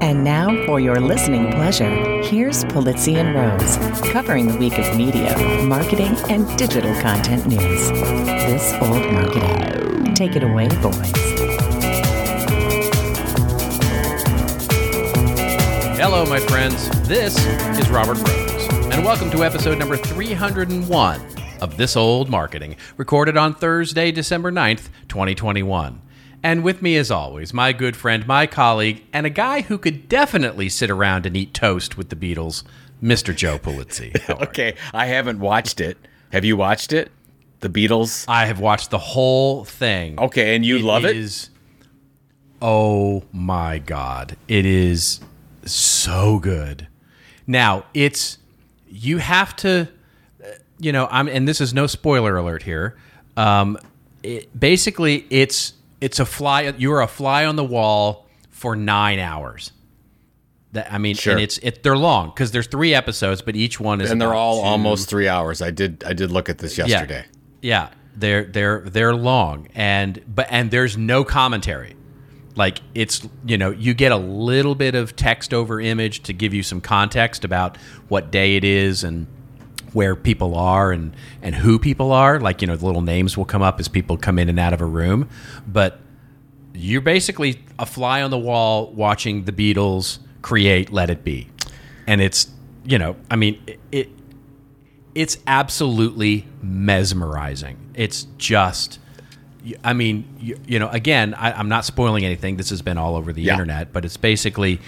And now, for your listening pleasure, here's Pulizzi and Rose, covering the week of media, marketing, and digital content news. This old marketing. Take it away, boys. Hello, my friends. This is Robert Rose, and welcome to episode number 301 of This Old Marketing, recorded on Thursday, December 9th, 2021. And with me, as always, my good friend, my colleague, and a guy who could definitely sit around and eat toast with the Beatles, Mr. Joe Pulizzi. How are you? Okay, I haven't watched it. Have you watched it? The Beatles? I have watched the whole thing. Okay, and you love it? is- oh my god, it is so good. Now it's you have to, you know, I'm and this is no spoiler alert here. Um, it, basically, it's it's a fly. You're a fly on the wall for nine hours. That I mean, Sure. and it's it. They're long because there's three episodes, but each one is And they're all two- almost three hours. I did I did look at this yesterday. yeah, they're they're they're long, and but and there's no commentary. Like it's you know you get a little bit of text over image to give you some context about what day it is and where people are and and who people are. Like you know the little names will come up as people come in and out of a room, but you're basically a fly on the wall watching the Beatles create "Let It Be," and it's you know I mean it, it it's absolutely mesmerizing. It's just, I mean, you, you know, again, I, I'm not spoiling anything. This has been all over the Yeah. internet, but it's basically,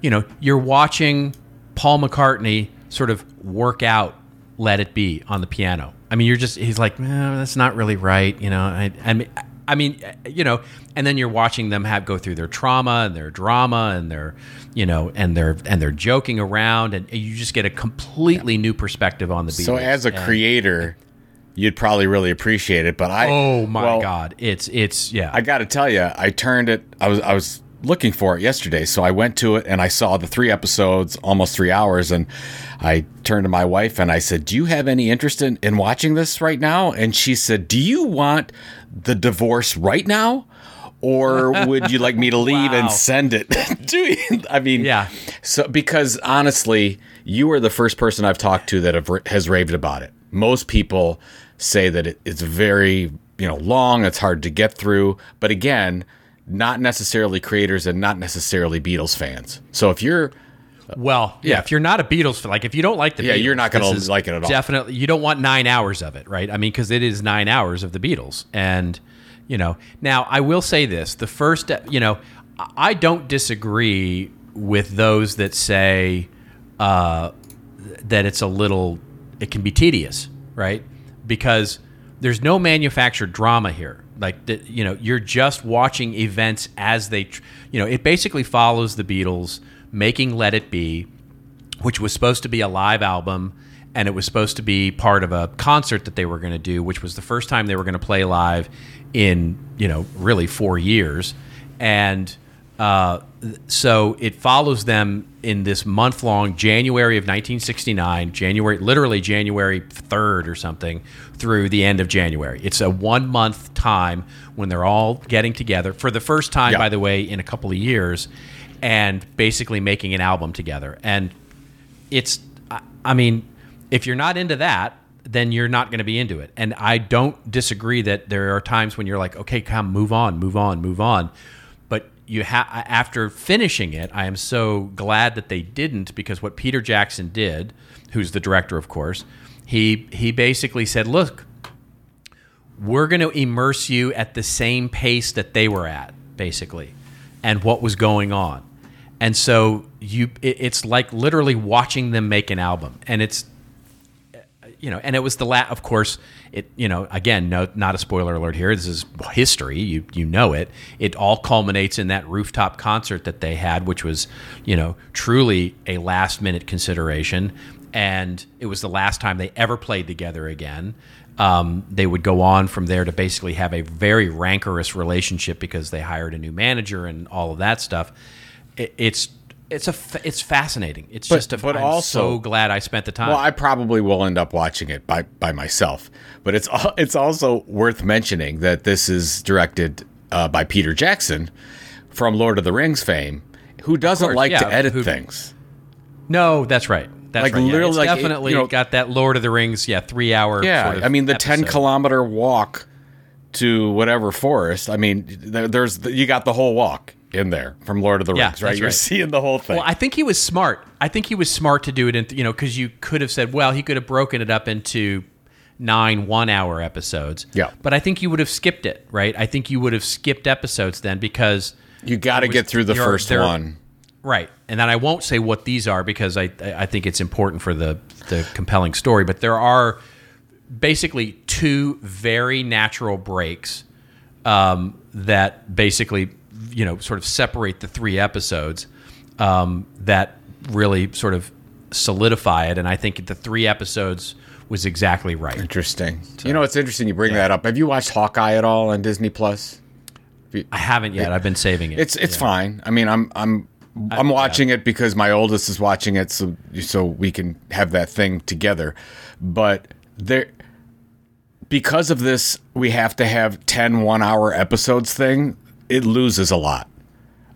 you know, you're watching Paul McCartney sort of work out "Let It Be" on the piano. I mean, you're just he's like, no, that's not really right. You know, I, I mean. I mean, you know, and then you're watching them have go through their trauma and their drama and their, you know, and they're and they're joking around, and you just get a completely new perspective on the Beatles. So as a And- creator, you'd probably really appreciate it. But I oh my well, god, it's it's yeah, I got to tell you, I turned it. I was I was looking for it yesterday, so I went to it and I saw the three episodes, almost three hours, and I turned to my wife and I said, "Do you have any interest in, in watching this right now?" And she said, "Do you want the divorce right now?" Or would you like me to leave Wow. and send it to you? I mean, Yeah. So because honestly, you are the first person I've talked to that have, has raved about it. Most people say that it, it's very you know long, it's hard to get through. But again, not necessarily creators and not necessarily Beatles fans. So if you're well, yeah, yeah. If you're not a Beatles fan, like if you don't like the Yeah, Beatles, you're not gonna like it at all. Definitely, you don't want nine hours of it, right? I mean, because it is nine hours of the Beatles, and you know. Now, I will say this: the first, you know, I- I don't disagree with those that say uh, that it's a little, it can be tedious, right? Because there's no manufactured drama here. Like, the, you know, you're just watching events as they, you know, it basically follows the Beatles making Let It Be, which was supposed to be a live album and it was supposed to be part of a concert that they were going to do which was the first time they were going to play live in you know really four years. And uh, so it follows them in this month long January of 1969 January literally January 3rd or something through the end of January. It's a one month time when they're all getting together for the first time Yeah. by the way in a couple of years and basically making an album together. And it's I- i mean if you're not into that then you're not going to be into it. And i don't disagree that there are times when you're like okay come move on move on move on you have after finishing it i am so glad that they didn't because what peter jackson did who's the director of course he he basically said look we're going to immerse you at the same pace that they were at basically and what was going on. And so you it, it's like literally watching them make an album and it's you know and it was the la of course it you know again no not a spoiler alert here this is history you you know it it all culminates in that rooftop concert that they had which was you know truly a last minute consideration and it was the last time they ever played together again um, they would go on from there to basically have a very rancorous relationship because they hired a new manager and all of that stuff. It, it's it's a it's fascinating. It's But- just a. but I'm also- so glad I spent the time. Well, I probably will end up watching it by by myself, but it's it's also worth mentioning that this is directed uh, by Peter Jackson from Lord of the Rings fame, who doesn't course, like to edit who- things. No, that's right. That's Like, right. Yeah, literally, like, it- definitely you know- got that Lord of the Rings, yeah, three hour. Yeah, sort of I mean the ten kilometer walk to whatever forest. I mean, there, there's you got the whole walk in there from Lord of the Yeah, Rings, right? You're right. seeing the whole thing. Well, I think he was smart. I think he was smart to do it in, you know, because you could have said, well, he could have broken it up into nine one hour episodes. Yeah. But I think you would have skipped it, right? I think you would have skipped episodes then because. you got to get through the first one. Right. And then I won't say what these are because I, I think it's important for the, the compelling story. But there are basically two very natural breaks um, that basically, you know, sort of separate the three episodes um, that really sort of solidify it. And I think the three episodes was exactly right. Interesting. you know, it's interesting you bring that up. Have you watched Hawkeye at all on Disney Plus? I haven't yet. I've been saving it. It's it's fine. I mean, I'm I'm I'm watching it because my oldest is watching it, so so we can have that thing together. But there, because of this, we have to have 10 one hour episodes thing. It loses a lot.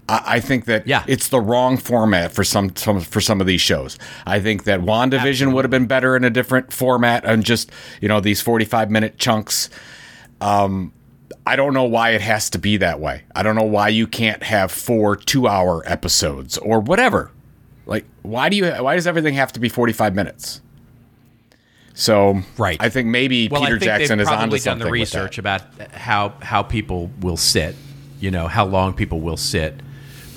I, I think that Yeah. it's the wrong format for some, some for some of these shows. I think that WandaVision would have been better in a different format and just you know these 45 minute chunks. Um, I don't know why it has to be that way. I don't know why you can't have four two hour episodes or whatever. Like, why do you? Why does everything have to be forty five minutes? So, Right. I think maybe well, Peter think Jackson is probably done something the research about how how people will sit. You know how long people will sit,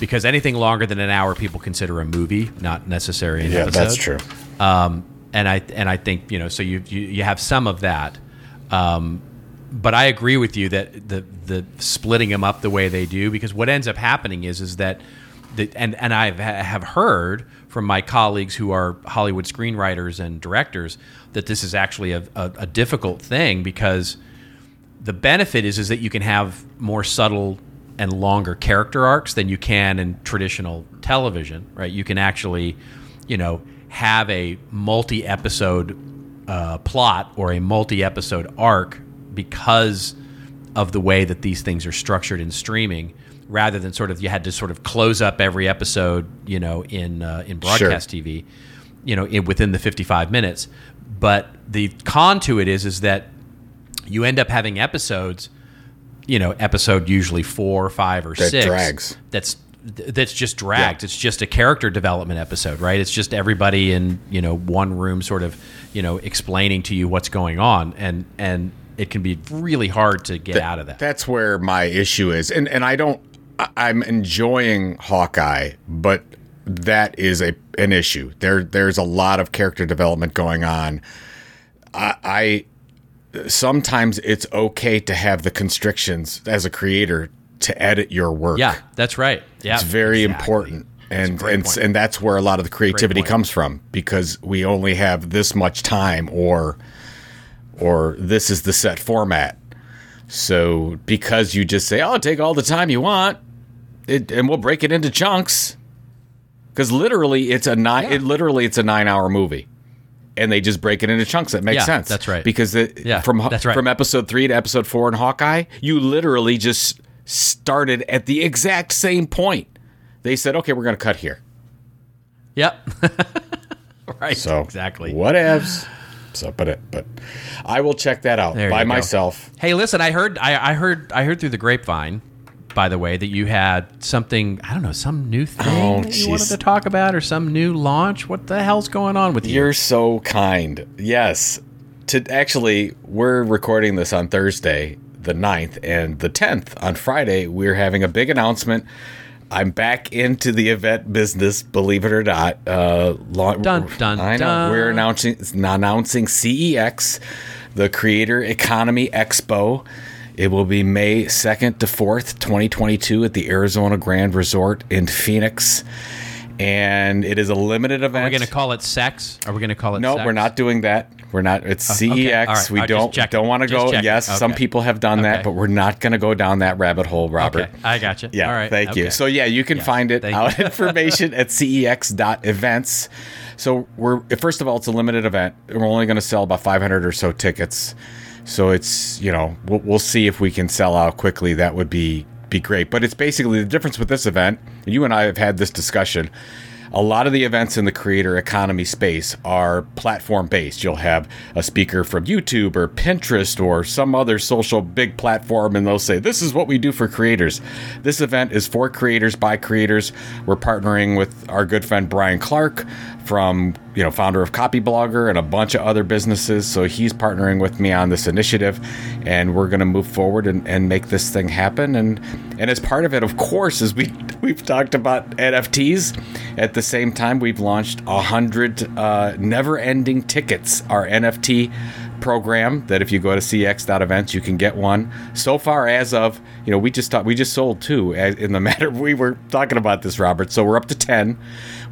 because anything longer than an hour, people consider a movie, not necessarily an Yeah, episode. that's true. Um, and I and I think you know so you you, you have some of that. Um, but I agree with you that the the splitting them up the way they do because what ends up happening is is that the, and and I have heard from my colleagues who are Hollywood screenwriters and directors that this is actually a, a, a difficult thing because the benefit is is that you can have more subtle and longer character arcs than you can in traditional television, right? You can actually, you know, have a multi-episode uh, plot or a multi-episode arc because of the way that these things are structured in streaming, rather than sort of you had to sort of close up every episode, you know, in uh, in broadcast TV, you know, in, within the 55 minutes. But the con to it is is that you end up having episodes, you know, episode usually four, or five, or That six. drags. That's that's just dragged. It's just a character development episode, right? It's just everybody in you know one room, sort of you know explaining to you what's going on, and and it can be really hard to get out of that. That's where my issue is, and and I don't. I'm enjoying Hawkeye, but that is a an issue. There there's a lot of character development going on. I, I sometimes it's okay to have the constrictions as a creator to edit your work. yeah, that's right. Yeah, it's very exactly. important. And and, point. and that's where a lot of the creativity comes from because we only have this much time or or this is the set format. So because you just say, "Oh, take all the time you want," it, and we'll break it into chunks. Because literally, it's a nine. It literally, it's a nine-hour movie, and they just break it into chunks. That makes Yeah, sense. that's right. Because it, Yeah, from that's right. from episode three to episode four in Hawkeye, you literally just started at the exact same point. They said, "Okay, we're going to cut here." Yep. right. So exactly. whatevs. So, but it, but I will check that out There by myself. Hey, listen, I heard I, I heard I heard through the grapevine, by the way, that you had something I don't know, some new thing Oh, that you wanted to talk about or some new launch. What the hell's going on with you? You're so kind. Yes. To actually, we're recording this on Thursday, the 9th, and the 10th on Friday, we're having a big announcement. I'm back into the event business, believe it or not. Uh, Dun, dun, I know. dun. We're announcing announcing CEX, the Creator Economy Expo. It will be May 2nd to 4th, 2022, at the Arizona Grand Resort in Phoenix. And it is a limited event. Are we going to call it sex? Are we going to call it No, sex? we're not doing that. We're not. It's CEX. okay. All right. We don't don't want to go. checking. Yes, some people have done that, but we're not going to go down that rabbit hole, Robert. Okay, I got you. Yeah, All right. thank you. So yeah, you can find it thank out information at cex.events. So we're first of all, it's a limited event. We're only going to sell about 500 or so tickets So it's you know we'll, we'll see if we can sell out quickly. That would be be great. But it's basically the difference with this event. And you and I have had this discussion. A lot of the events in the creator economy space are platform based. You'll have a speaker from YouTube or Pinterest or some other social big platform, and they'll say, This is what we do for creators. This event is for creators by creators. We're partnering with our good friend Brian Clark from you know founder of Copyblogger and a bunch of other businesses. So he's partnering with me on this initiative, and we're going to move forward and, and make this thing happen. And and as part of it, of course, is we we've talked about NFTs. At the same time, we've launched a hundred uh, never-ending tickets, our NFT program. That if you go to cex.events, you can get one. So far, as of you know, we just we just sold two. In the matter we were talking about this, Robert. So we're up to ten.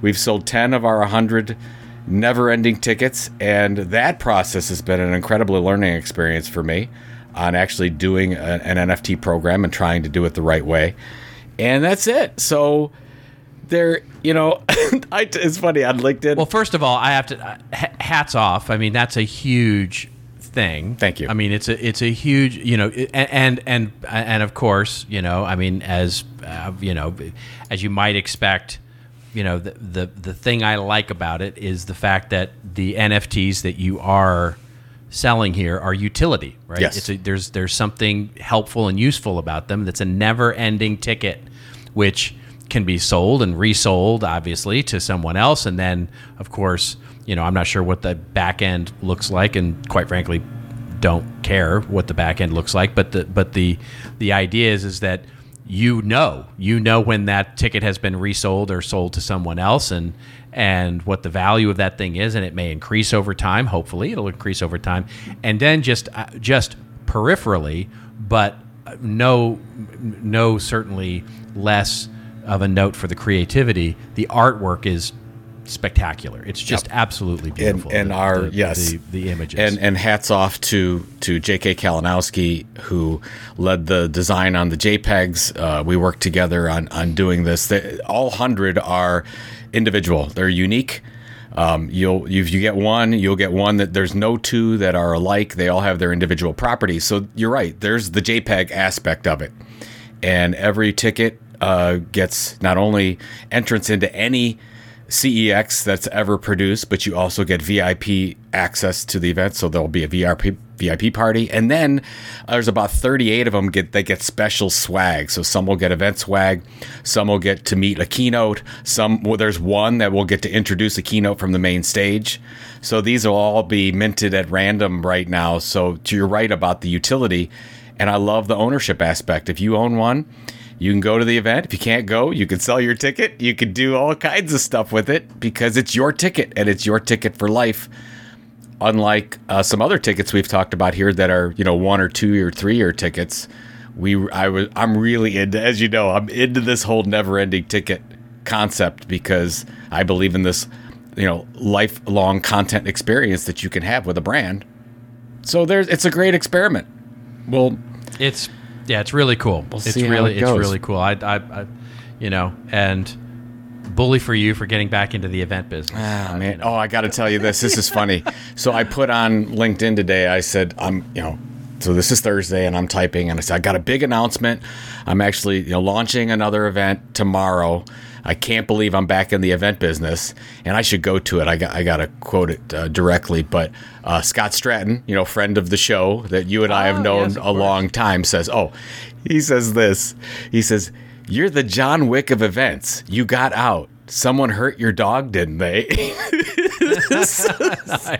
We've sold ten of our 100 never ending tickets. And that process has been an incredibly learning experience for me on actually doing an, an NFT program and trying to do it the right way. And that's it. So there, you know, I, it's funny on LinkedIn. Well, first of all, I have to uh, hats off. I mean, that's a huge thing. Thank you. I mean, it's a it's a huge, you know, and and and of course, you know, I mean, as uh, you know, as you might expect, you know the, the the thing I like about it is the fact that the NFTs that you are selling here are utility, right? Yes. It's a, there's there's something helpful and useful about them. That's a never-ending ticket, which can be sold and resold, obviously, to someone else, and then of course, you know, I'm not sure what the back end looks like, and quite frankly, don't care what the back end looks like. But the but the the idea is is that you know you know when that ticket has been resold or sold to someone else and and what the value of that thing is and it may increase over time hopefully it'll increase over time and then just uh, just peripherally but no no certainly less of a note for the creativity the artwork is spectacular. It's just yep. absolutely beautiful. And, and the, our the, yes, the, the, images. And and hats off to to J.K. Kalinowski who led the design on the JPEGs. Uh, we worked together on on doing this. They, all hundred are individual. They're unique. Um, you'll if you get one, you'll get one that there's no two that are alike. They all have their individual properties. So you're right. There's the JPEG aspect of it, and every ticket uh, gets not only entrance into any CEX that's ever produced, but you also get VIP access to the event. So there'll be a VIP VIP party, and then uh, there's about 38 of them get they get special swag. So some will get event swag, some will get to meet a keynote. Some well, there's one that will get to introduce a keynote from the main stage. So these will all be minted at random right now. So to your right about the utility, and I love the ownership aspect. If you own one you can go to the event. If you can't go, you can sell your ticket. You can do all kinds of stuff with it because it's your ticket and it's your ticket for life. Unlike uh, some other tickets we've talked about here that are, you know, one or two or three year tickets. We, I was, I'm really into, as you know, I'm into this whole never-ending ticket concept because I believe in this, you know, lifelong content experience that you can have with a brand. So there's, it's a great experiment. Well, it's yeah, it's really cool. We'll it's really it it's really cool. I, I, I, you know, and bully for you for getting back into the event business. Ah, man. Oh, I got to tell you this. This is funny. so I put on LinkedIn today. I said I'm, you know, so this is Thursday, and I'm typing, and I said I got a big announcement. I'm actually, you know, launching another event tomorrow. I can't believe I'm back in the event business, and I should go to it. I got I got to quote it uh, directly, but uh, Scott Stratten, you know, friend of the show that you and I have oh, known yes, a course. long time, says, "Oh, he says this. He says." You're the John Wick of events. You got out. Someone hurt your dog, didn't they? nice.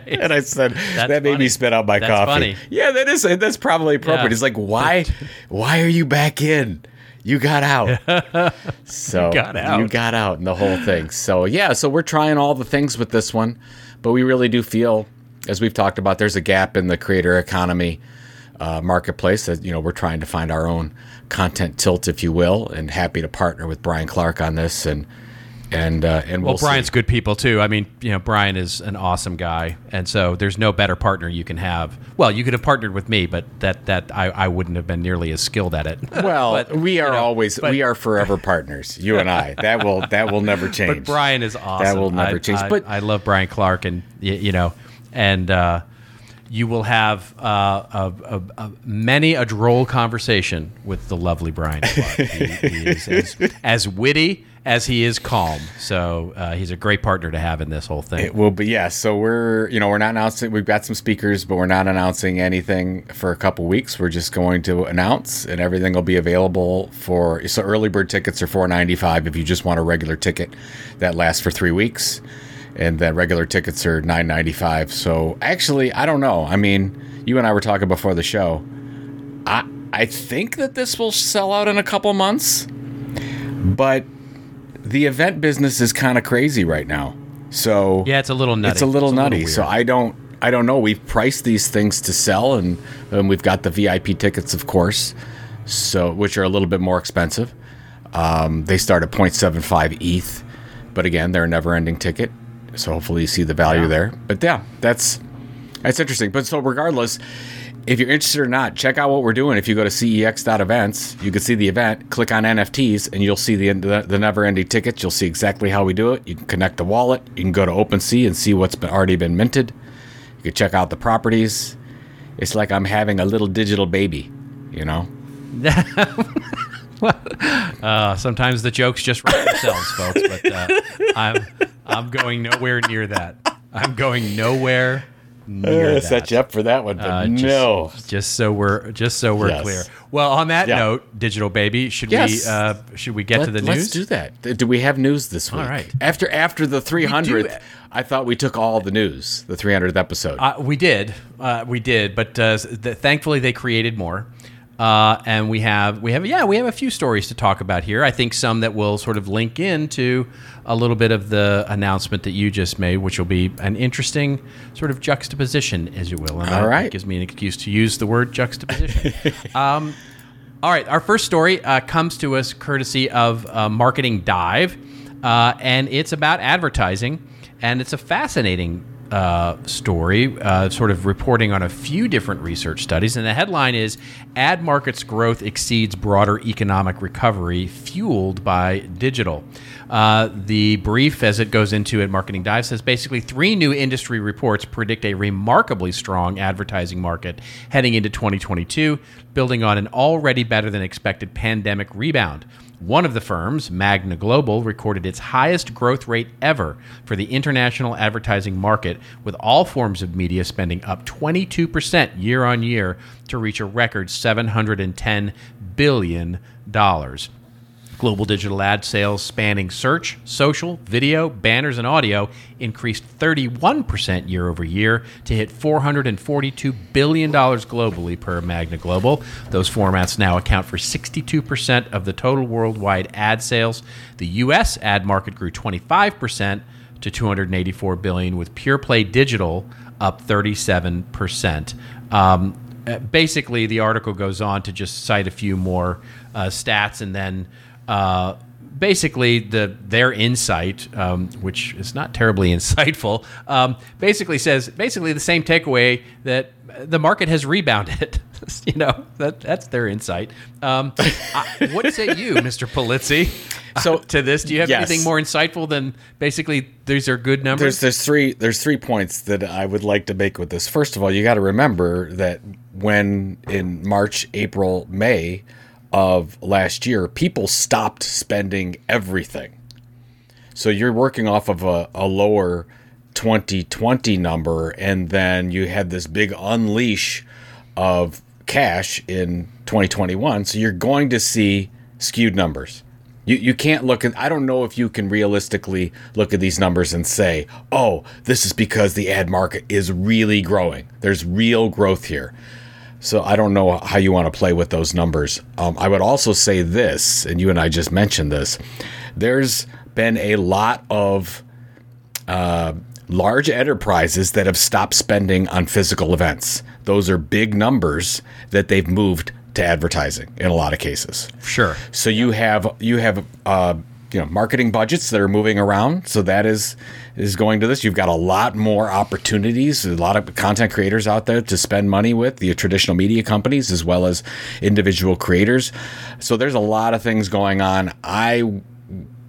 And I said that's that made funny. me spit out my that's coffee. Funny. Yeah, that is that's probably appropriate. Yeah. He's like, why, why are you back in? You got out. so you got out. You got out and the whole thing. So yeah, so we're trying all the things with this one, but we really do feel, as we've talked about, there's a gap in the creator economy uh, marketplace that you know we're trying to find our own content tilt, if you will, and happy to partner with Brian Clark on this and and uh, and well, we'll Brian's see. good people too. I mean, you know, Brian is an awesome guy, and so there's no better partner you can have. Well, you could have partnered with me, but that that I, I wouldn't have been nearly as skilled at it. Well, but, we are you know, always but, we are forever partners, you and I. That will that will never change. But Brian is awesome. That will never I, change. I, but I love Brian Clark, and you know, and. uh you will have uh, a, a, a, many a droll conversation with the lovely Brian. Clark. he, he is as, as witty as he is calm. So uh, he's a great partner to have in this whole thing. It will be yeah. So we're you know we're not announcing. We've got some speakers, but we're not announcing anything for a couple weeks. We're just going to announce, and everything will be available for. So early bird tickets are four ninety five if you just want a regular ticket that lasts for three weeks, and then regular tickets are nine ninety five. So actually, I don't know. I mean, you and I were talking before the show. I I think that this will sell out in a couple months, but the event business is kind of crazy right now. So yeah, it's a little nutty. It's a little it's nutty. A little so I don't I don't know. We've priced these things to sell, and, and we've got the VIP tickets, of course, so which are a little bit more expensive. Um, they start at 0.75 ETH, but again, they're a never-ending ticket. So hopefully you see the value yeah. there. But yeah, that's that's interesting. But so regardless, if you're interested or not, check out what we're doing. If you go to cex.events, you can see the event, click on NFTs, and you'll see the, the, the never ending tickets. You'll see exactly how we do it. You can connect the wallet. You can go to OpenSea and see what's been, already been minted. You can check out the properties. It's like I'm having a little digital baby, you know? uh, sometimes the jokes just write themselves, folks, but uh, I'm, I'm going nowhere near that. I'm going nowhere near uh, set you up for that one, but uh, just, no. Just so we're just so we're yes. clear. Well, on that yeah. note, digital baby, should yes. we uh, should we get Let, to the news? Let's do that. Do we have news this week? All right. After after the 300th, I thought we took all the news, the 300th episode. Uh, we did, uh, we did, but uh, th- thankfully they created more. Uh, and we have we have yeah we have a few stories to talk about here. I think some that will sort of link into a little bit of the announcement that you just made, which will be an interesting sort of juxtaposition, as you will. And all right, gives me an excuse to use the word juxtaposition. um, all right, our first story uh, comes to us courtesy of uh, Marketing Dive, uh, and it's about advertising, and it's a fascinating uh, story, uh, sort of reporting on a few different research studies. And the headline is Ad Markets Growth Exceeds Broader Economic Recovery Fueled by Digital. Uh, the brief, as it goes into it, Marketing Dive says basically three new industry reports predict a remarkably strong advertising market heading into 2022, building on an already better than expected pandemic rebound. One of the firms, Magna Global, recorded its highest growth rate ever for the international advertising market, with all forms of media spending up 22% year on year to reach a record $710 billion. Global digital ad sales spanning search, social, video, banners, and audio increased 31% year over year to hit $442 billion globally per Magna Global. Those formats now account for 62% of the total worldwide ad sales. The U.S. ad market grew 25% to 284 billion, with pure play digital up 37%. Um, uh, basically, the article goes on to just cite a few more uh, stats and then uh, basically the their insight, um, which is not terribly insightful, um, basically says basically the same takeaway that the market has rebounded. you know that that's their insight. Um, I, what say you, Mr. Pulizzi? So to this, do you have yes. anything more insightful than basically these are good numbers? There's there's three there's three points that I would like to make with this. First of all, you got to remember that when in March, April, May of last year, people stopped spending everything. So you're working off of a, a lower 2020 number, and then you had this big unleash of cash in 2021. So you're going to see skewed numbers. You, you can't look at, I don't know if you can realistically look at these numbers and say, oh, this is because the ad market is really growing. There's real growth here. So I don't know how you want to play with those numbers. Um, I would also say this, and you and I just mentioned this. There's been a lot of uh, large enterprises that have stopped spending on physical events. Those are big numbers that they've moved to advertising in a lot of cases. Sure. So you have you have uh, you know marketing budgets that are moving around. So that is is going to this. You've got a lot more opportunities, a lot of content creators out there to spend money with, the traditional media companies as well as individual creators. So there's a lot of things going on. I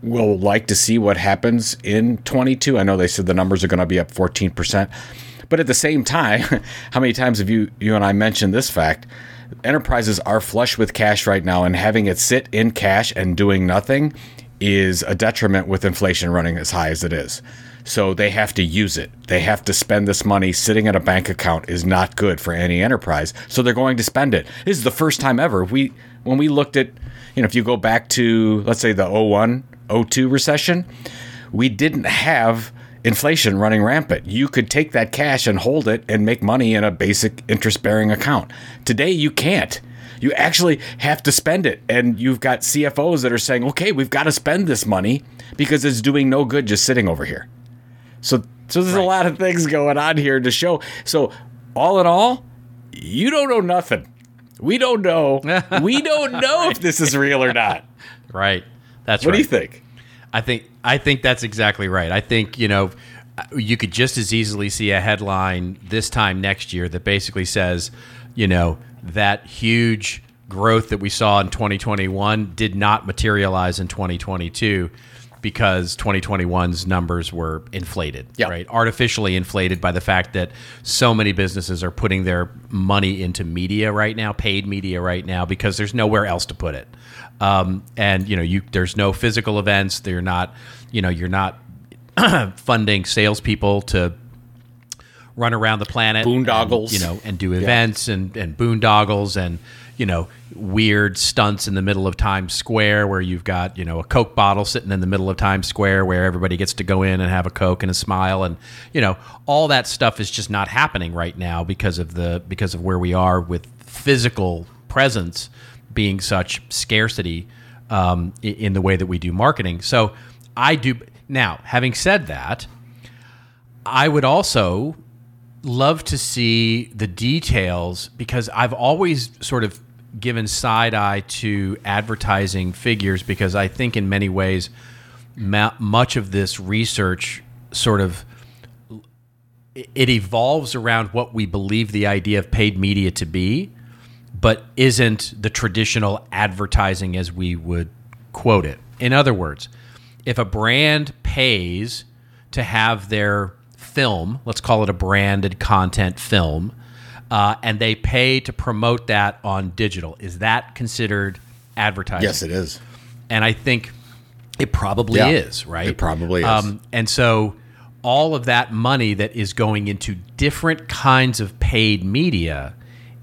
will like to see what happens in 22. I know they said the numbers are going to be up 14%. But at the same time, how many times have you you and I mentioned this fact? Enterprises are flush with cash right now and having it sit in cash and doing nothing is a detriment with inflation running as high as it is. So they have to use it. They have to spend this money sitting in a bank account is not good for any enterprise. So they're going to spend it. This is the first time ever. We when we looked at, you know, if you go back to let's say the 01, 02 recession, we didn't have inflation running rampant. You could take that cash and hold it and make money in a basic interest bearing account. Today, you can't. You actually have to spend it. And you've got CFOs that are saying, okay, we've got to spend this money because it's doing no good just sitting over here. So, so there's right. a lot of things going on here to show. So, all in all, you don't know nothing. We don't know. we don't know if this is real or not. Right. That's what right. do you think? I think I think that's exactly right. I think you know you could just as easily see a headline this time next year that basically says, you know, that huge growth that we saw in 2021 did not materialize in 2022 because 2021's numbers were inflated, yep. right? Artificially inflated by the fact that so many businesses are putting their money into media right now, paid media right now, because there's nowhere else to put it. Um, and you know, you there's no physical events. They're not, you know, you're not funding salespeople to run around the planet, boondoggles, and, you know, and do events yeah. and and boondoggles and you know weird stunts in the middle of Times Square where you've got you know a Coke bottle sitting in the middle of Times Square where everybody gets to go in and have a Coke and a smile and you know all that stuff is just not happening right now because of the because of where we are with physical presence being such scarcity um, in the way that we do marketing. So I do now. Having said that, I would also love to see the details because I've always sort of given side eye to advertising figures because I think in many ways ma- much of this research sort of it evolves around what we believe the idea of paid media to be but isn't the traditional advertising as we would quote it. In other words, if a brand pays to have their film, let's call it a branded content film, uh, and they pay to promote that on digital. Is that considered advertising? Yes, it is. And I think it probably yeah, is, right? It probably is. Um, and so all of that money that is going into different kinds of paid media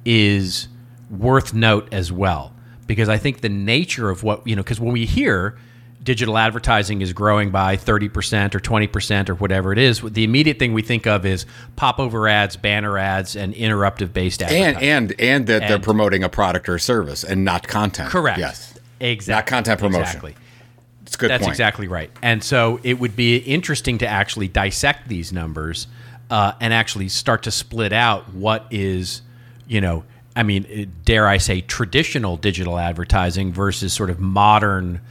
is worth note as well. Because I think the nature of what, you know, because when we hear digital advertising is growing by 30% or 20% or whatever it is, the immediate thing we think of is popover ads, banner ads, and interruptive based ads. And, and, and that and, they're promoting a product or service and not content. Correct. Yes. Exactly. Not content promotion. Exactly. It's good That's point. exactly right. And so it would be interesting to actually dissect these numbers uh, and actually start to split out what is, you know, I mean, dare I say, traditional digital advertising versus sort of modern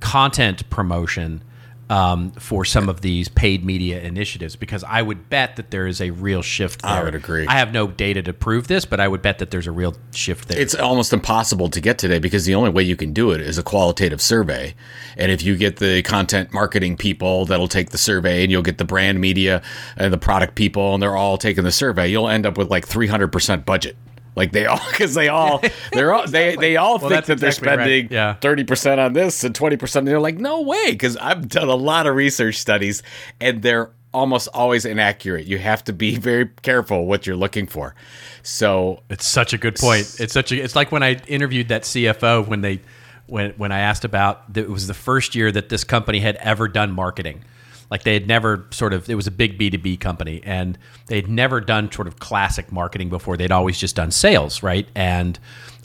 content promotion um, for some of these paid media initiatives because I would bet that there is a real shift there. I would agree. I have no data to prove this, but I would bet that there's a real shift there. It's almost impossible to get today because the only way you can do it is a qualitative survey. And if you get the content marketing people that'll take the survey and you'll get the brand media and the product people and they're all taking the survey, you'll end up with like 300% budget. Like they all, because they all, they're all, they they all well, think that they're spending thirty percent on this and twenty percent. They're like, no way, because I've done a lot of research studies, and they're almost always inaccurate. You have to be very careful what you're looking for. So it's such a good point. It's such a. It's like when I interviewed that CFO when they, when when I asked about it was the first year that this company had ever done marketing like they had never sort of, it was a big B2B company and they'd never done sort of classic marketing before. They'd always just done sales, right? And,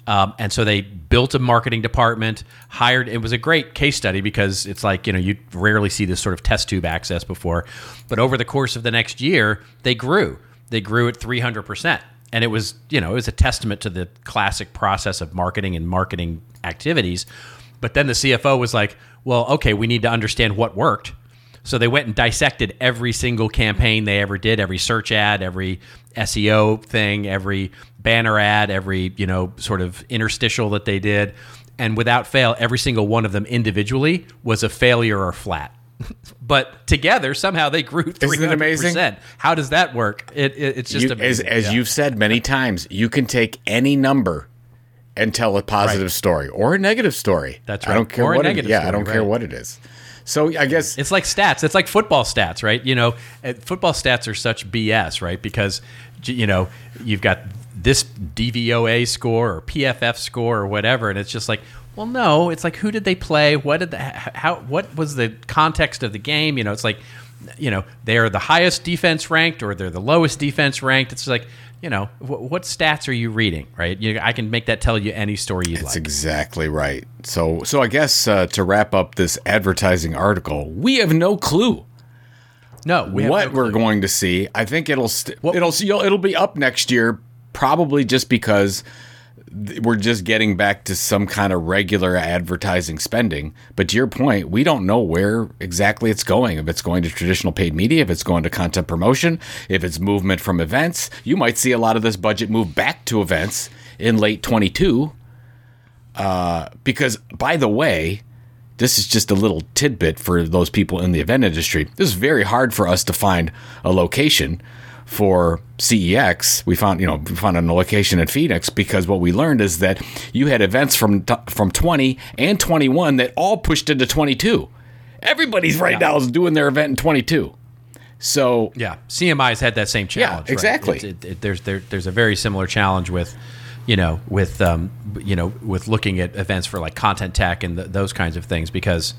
um, and so they built a marketing department, hired, it was a great case study because it's like, you know, you rarely see this sort of test tube access before. But over the course of the next year, they grew. They grew at 300%. And it was, you know, it was a testament to the classic process of marketing and marketing activities. But then the CFO was like, well, okay, we need to understand what worked so they went and dissected every single campaign they ever did, every search ad, every SEO thing, every banner ad, every, you know, sort of interstitial that they did. and without fail, every single one of them individually was a failure or flat. but together, somehow they grew three Isn't it amazing? How does that work? It, it it's just You- amazing. as Yeah. you've said many times, you can take any number and tell a positive Right. story or a negative story. That's right. I right. don't care Or a what it, yeah, I don't care what it is. So I guess It's like stats. It's like football stats, right? You know, uh, football stats are such BS, right? Because you know you've got this DVOA score or PFF score or whatever, and it's just like, well, no. It's like who did they play? What did the how? What was the context of the game? You know, it's like, you know, they're the highest defense ranked or they're the lowest defense ranked. It's like. You know wh- what stats are you reading, right? You, I can make that tell you any story you'd That's like. exactly right. So, so I guess uh, to wrap up this advertising article, we have no clue No, we what no we're going to see. I think it'll st- What- it'll you'll, it'll be up next year, probably just because we're just getting back to some kind of regular advertising spending. But to your point, we don't know where exactly it's going. If it's going to traditional paid media, if it's going to content promotion, if it's movement from events, you might see a lot of this budget move back to events in late 22. Uh, because by the way, this is just a little tidbit for those people in the event industry. This is very hard for us to find a location for CEX. We found, you know, we found a location in Phoenix because what we learned is that you had events from from 20 and 21 that all pushed into 22. Everybody's right now is doing their event in 22. So Yeah, CMI's had that same challenge. right? exactly. It's- it- it- there's there, there's a very similar challenge with, you know, with um, you know, with looking at events for like content tech and th- those kinds of things because,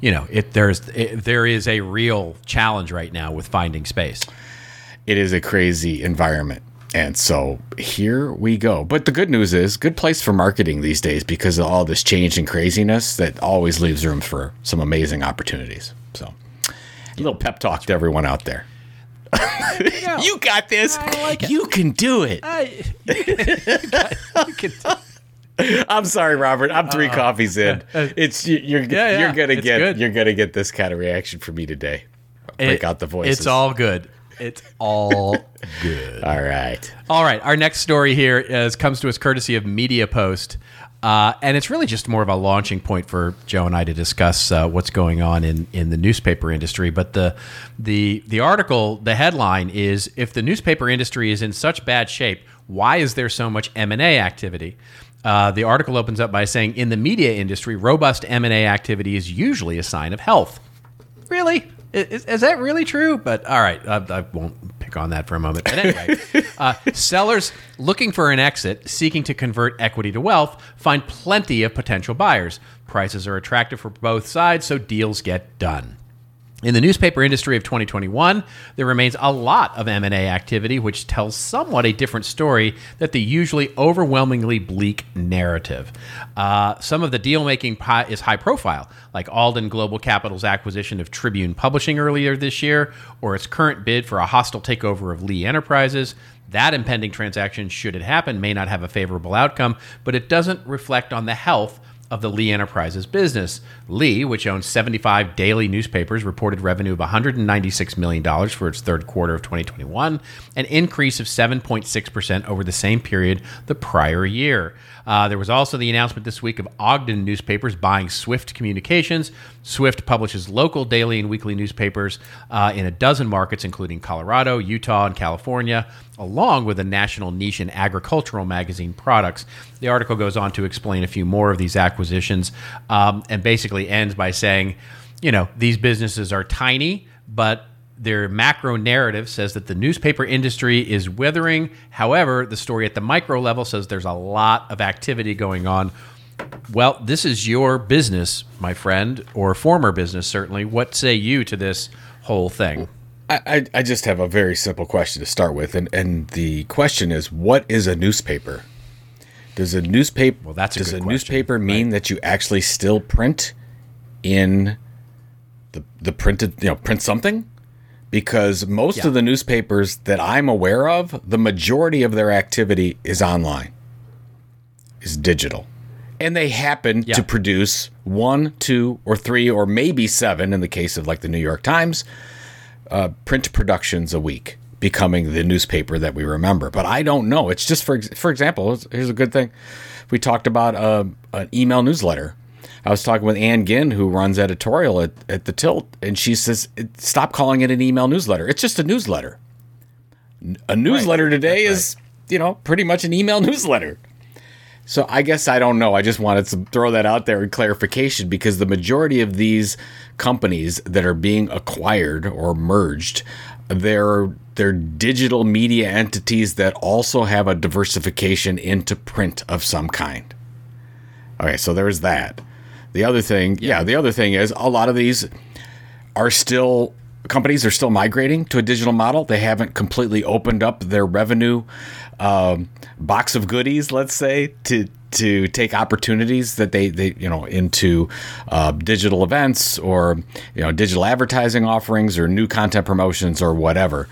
you know, it there's it, there is a real challenge right now with finding space. It is a crazy environment. And so here we go. But the good news is, good place for marketing these days because of all this change and craziness that always leaves room for some amazing opportunities. So, a little pep talk to everyone out there. you got this. You can do it. I'm sorry, Robert. I'm three coffees in. It's you- you're Uh, Yeah, yeah. you're gonna It's get good. you're gonna get this kind of reaction from me today. Break It- out the voices. It's all good. It's all good. all right. All right, our next story here is comes to us courtesy of MediaPost, uh, and it's really just more of a launching point for Joe and I to discuss uh, what's going on in, in the newspaper industry. But the the the article, the headline is: If the newspaper industry is in such bad shape, why is there so much M and A activity? Uh, the article opens up by saying, in the media industry, robust M and A activity is usually a sign of health. Really? Is, is that really true? But all right, I, I won't pick on that for a moment. But anyway, uh, sellers looking for an exit, seeking to convert equity to wealth, find plenty of potential buyers. Prices are attractive for both sides, so deals get done. In the newspaper industry of 2021, there remains a lot of M&A activity which tells somewhat a different story than the usually overwhelmingly bleak narrative. Uh, some of the deal making is high profile, like Alden Global Capital's acquisition of Tribune Publishing earlier this year, or its current bid for a hostile takeover of Lee Enterprises. That impending transaction, should it happen, may not have a favorable outcome, but it doesn't reflect on the health of the Lee Enterprises business. Lee, which owns 75 daily newspapers, reported revenue of $196 million for its third quarter of 2021, an increase of 7.6% over the same period the prior year. Uh, there was also the announcement this week of Ogden newspapers buying Swift Communications. Swift publishes local daily and weekly newspapers uh, in a dozen markets, including Colorado, Utah, and California, along with a national niche and agricultural magazine products. The article goes on to explain a few more of these acquisitions um, and basically ends by saying, you know, these businesses are tiny, but their macro narrative says that the newspaper industry is withering. However, the story at the micro level says there's a lot of activity going on. Well, this is your business, my friend, or former business, certainly. What say you to this whole thing? I, I- just have a very simple question to start with, and, and the question is, what is a newspaper? Does a newspaper Well, that's a does a question, newspaper mean that you actually still print in the the printed you know print something? Because most Yeah. of the newspapers that I'm aware of, the majority of their activity is online, is digital, and they happen Yeah. to produce one, two, or three, or maybe seven in the case of like the New York Times print productions a week becoming the newspaper that we remember but i don't know it's just for for example here's a good thing we talked about uh, an email newsletter. I was talking with Ann Gynn, who runs editorial at, at the Tilt, and she says, "Stop calling it an email newsletter. It's just a newsletter. A newsletter right. today That's is, right. you know, pretty much an email newsletter." So I guess I don't know. I just wanted to throw that out there in clarification because the majority of these companies that are being acquired or merged, they're they're digital media entities that also have a diversification into print of some kind. Okay, so there's that. The other thing, yeah, the other thing is a lot of these are still companies are still migrating to a digital model. They haven't completely opened up their revenue um, box of goodies, let's say, to to take opportunities that they, they you know into uh, digital events or you know digital advertising offerings or new content promotions or whatever.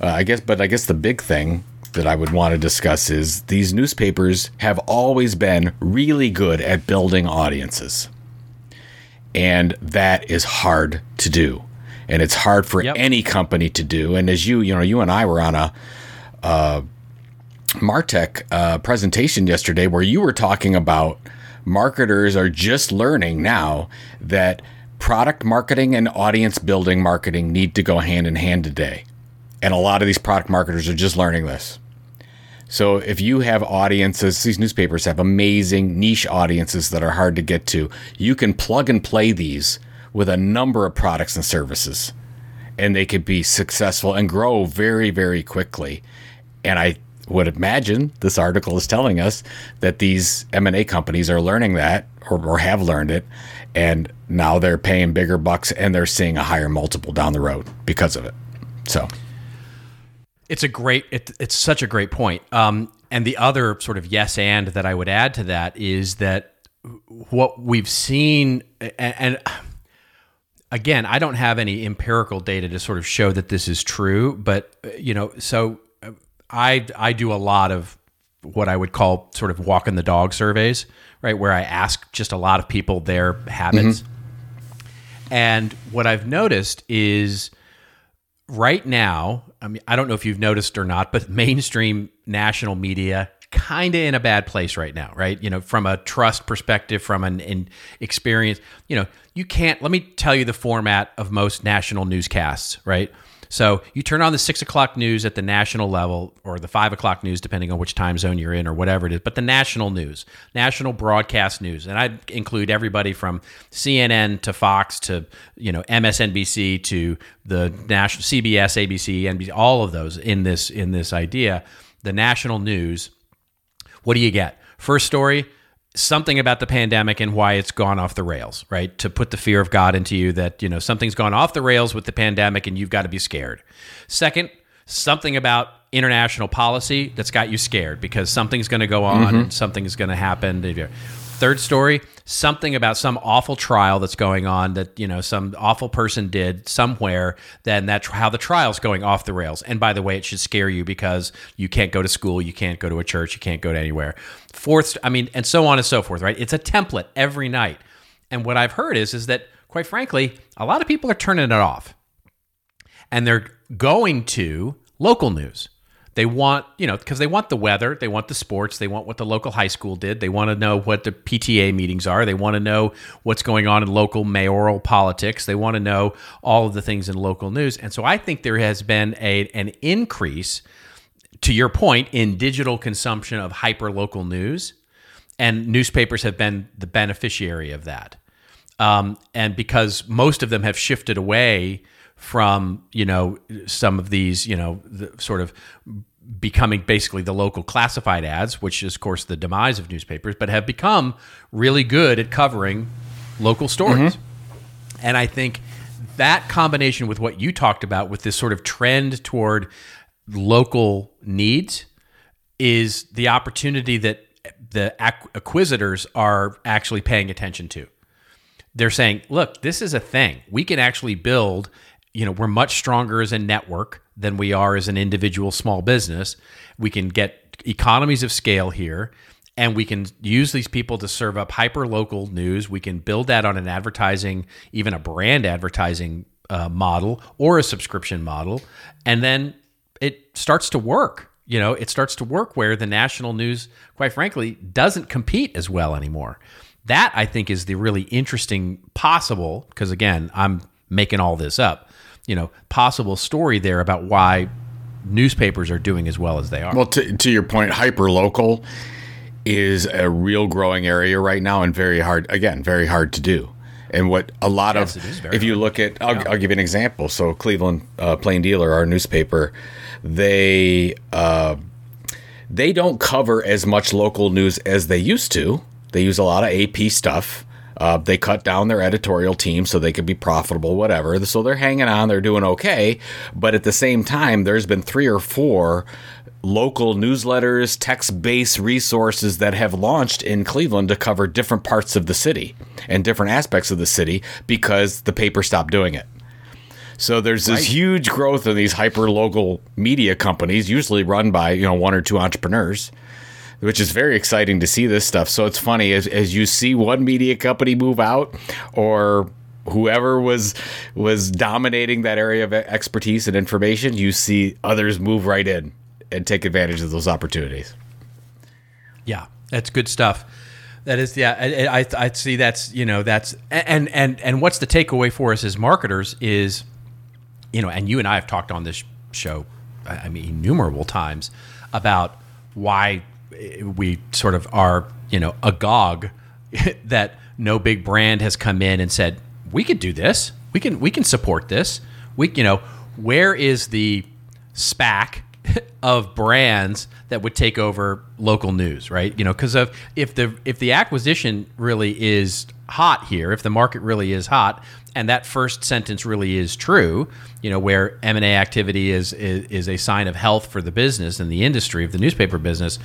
Uh, I guess, but I guess the big thing that I would want to discuss is these newspapers have always been really good at building audiences, and that is hard to do, and it's hard for yep. any company to do. And as you you know you and I were on a uh, Martech uh, presentation yesterday where you were talking about marketers are just learning now that product marketing and audience building marketing need to go hand in hand today. And a lot of these product marketers are just learning this. So if you have audiences, these newspapers have amazing niche audiences that are hard to get to. You can plug and play these with a number of products and services and they could be successful and grow very very quickly. And I would imagine this article is telling us that these M&A companies are learning that or, or have learned it and now they're paying bigger bucks and they're seeing a higher multiple down the road because of it. So it's a great it, it's such a great point. Um, and the other sort of yes and that I would add to that is that what we've seen and, and again, I don't have any empirical data to sort of show that this is true, but you know, so I I do a lot of what I would call sort of walking the dog surveys, right? Where I ask just a lot of people their habits. Mm-hmm. And what I've noticed is right now, I mean, I don't know if you've noticed or not, but mainstream national media kind of in a bad place right now, right? You know, from a trust perspective, from an, an experience, you know, you can't, let me tell you the format of most national newscasts, right? So you turn on the six o'clock news at the national level or the five o'clock news, depending on which time zone you're in or whatever it is, but the national news, national broadcast news. And I include everybody from CNN to Fox to, you know, MSNBC to the national CBS, ABC, NBC, all of those in this in this idea. The national news. What do you get? First story, something about the pandemic and why it's gone off the rails, right? To put the fear of God into you that, you know, something's gone off the rails with the pandemic and you've got to be scared. Second, something about international policy that's got you scared because something's going to go on mm-hmm. and something is going to happen. Third story, something about some awful trial that's going on that, you know, some awful person did somewhere, then that's how the trial's going off the rails. And by the way, it should scare you because you can't go to school, you can't go to a church, you can't go to anywhere. Fourth, I mean, and so on and so forth, right? It's a template every night. And what I've heard is is that quite frankly, a lot of people are turning it off. And they're going to local news. They want, you know, because they want the weather, they want the sports, they want what the local high school did, they want to know what the PTA meetings are, they want to know what's going on in local mayoral politics, they want to know all of the things in local news. And so I think there has been a an increase to your point in digital consumption of hyper local news, and newspapers have been the beneficiary of that. Um, and because most of them have shifted away from you know some of these you know the sort of becoming basically the local classified ads, which is of course the demise of newspapers, but have become really good at covering local stories. Mm-hmm. And I think that combination with what you talked about with this sort of trend toward local needs is the opportunity that the acquisitors are actually paying attention to. They're saying, look, this is a thing. We can actually build you know, we're much stronger as a network than we are as an individual small business. We can get economies of scale here and we can use these people to serve up hyper local news. We can build that on an advertising, even a brand advertising uh, model or a subscription model, and then it starts to work. You know, it starts to work where the national news, quite frankly, doesn't compete as well anymore. That I think is the really interesting possible because again, I'm making all this up. You know, possible story there about why newspapers are doing as well as they are. Well, to, to your point, hyper local is a real growing area right now and very hard, again, very hard to do. And what a lot Yes, of, it is very if you look at, I'll, I'll give you an example. So, Cleveland uh, Plain Dealer, our newspaper, they uh, they don't cover as much local news as they used to. They use a lot of AP stuff. Uh, they cut down their editorial team so they could be profitable, whatever. So they're hanging on, they're doing okay. But at the same time, there's been three or four local newsletters, text based resources that have launched in Cleveland to cover different parts of the city and different aspects of the city because the paper stopped doing it. So there's this Right. huge growth in these hyper local media companies, usually run by you know one or two entrepreneurs, which is very exciting to see this stuff. So it's funny as as you see one media company move out, or whoever was was dominating that area of expertise and information, you see others move right in and take advantage of those opportunities. Yeah, that's good stuff. That is, yeah. I, I, I see. That's you know that's and and and what's the takeaway for us as marketers is, you know, and you and I have talked on this show, I I mean, innumerable times about why we sort of are you know agog that no big brand has come in and said we could do this, we can we can support this. We you know where is the SPAC of brands that would take over local news, right? You know, because of if the if the acquisition really is hot here, if the market really is hot, and that first sentence really is true, you know, where M and A activity is, is is a sign of health for the business and the industry of the newspaper business.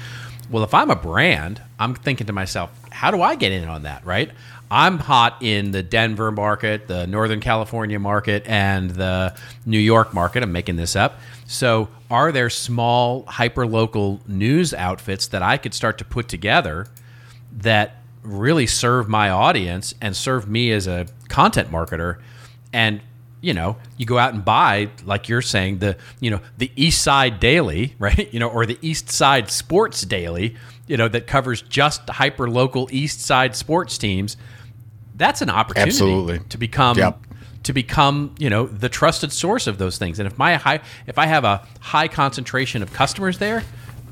Well, if I'm a brand, I'm thinking to myself, how do I get in on that, right? I'm hot in the Denver market, the Northern California market, and the New York market. I'm making this up. So, are there small, hyper local news outfits that I could start to put together that really serve my audience and serve me as a content marketer? And you know, you go out and buy, like you're saying, the you know the East Side Daily, right? You know, or the East Side Sports Daily, you know, that covers just hyper local East Side sports teams. That's an opportunity Absolutely. to become Yep. to become you know the trusted source of those things. And if my high, if I have a high concentration of customers there,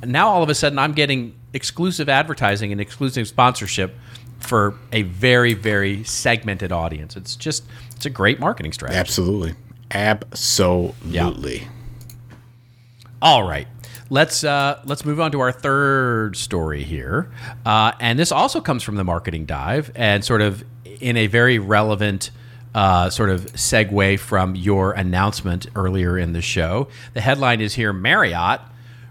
now all of a sudden I'm getting exclusive advertising and exclusive sponsorship for a very very segmented audience. It's just it's a great marketing strategy. Absolutely, absolutely. All right. Let's uh, let's move on to our third story here, uh, and this also comes from the marketing dive, and sort of in a very relevant uh, sort of segue from your announcement earlier in the show. The headline is here: Marriott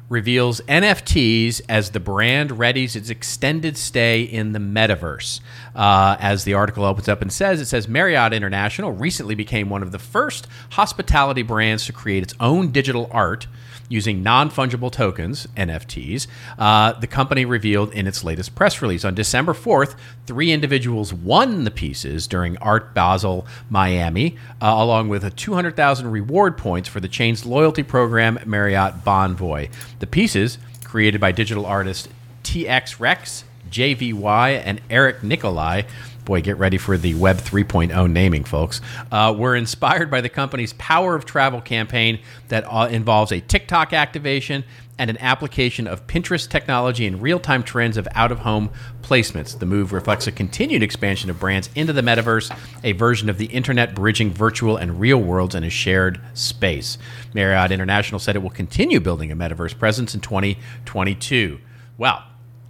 reveals NFTs as the brand readies its extended stay in the metaverse. Uh, as the article opens up and says, it says Marriott International recently became one of the first hospitality brands to create its own digital art using non fungible tokens, NFTs. Uh, the company revealed in its latest press release. On December 4th, three individuals won the pieces during Art Basel Miami, uh, along with a 200,000 reward points for the chain's loyalty program, Marriott Bonvoy. The pieces, created by digital artist TX Rex, JVY, and Eric Nikolai. Boy, get ready for the Web 3.0 naming, folks. Uh, were inspired by the company's Power of Travel campaign that uh, involves a TikTok activation and an application of Pinterest technology and real time trends of out of home placements. The move reflects a continued expansion of brands into the metaverse, a version of the internet bridging virtual and real worlds in a shared space. Marriott International said it will continue building a metaverse presence in 2022. Well,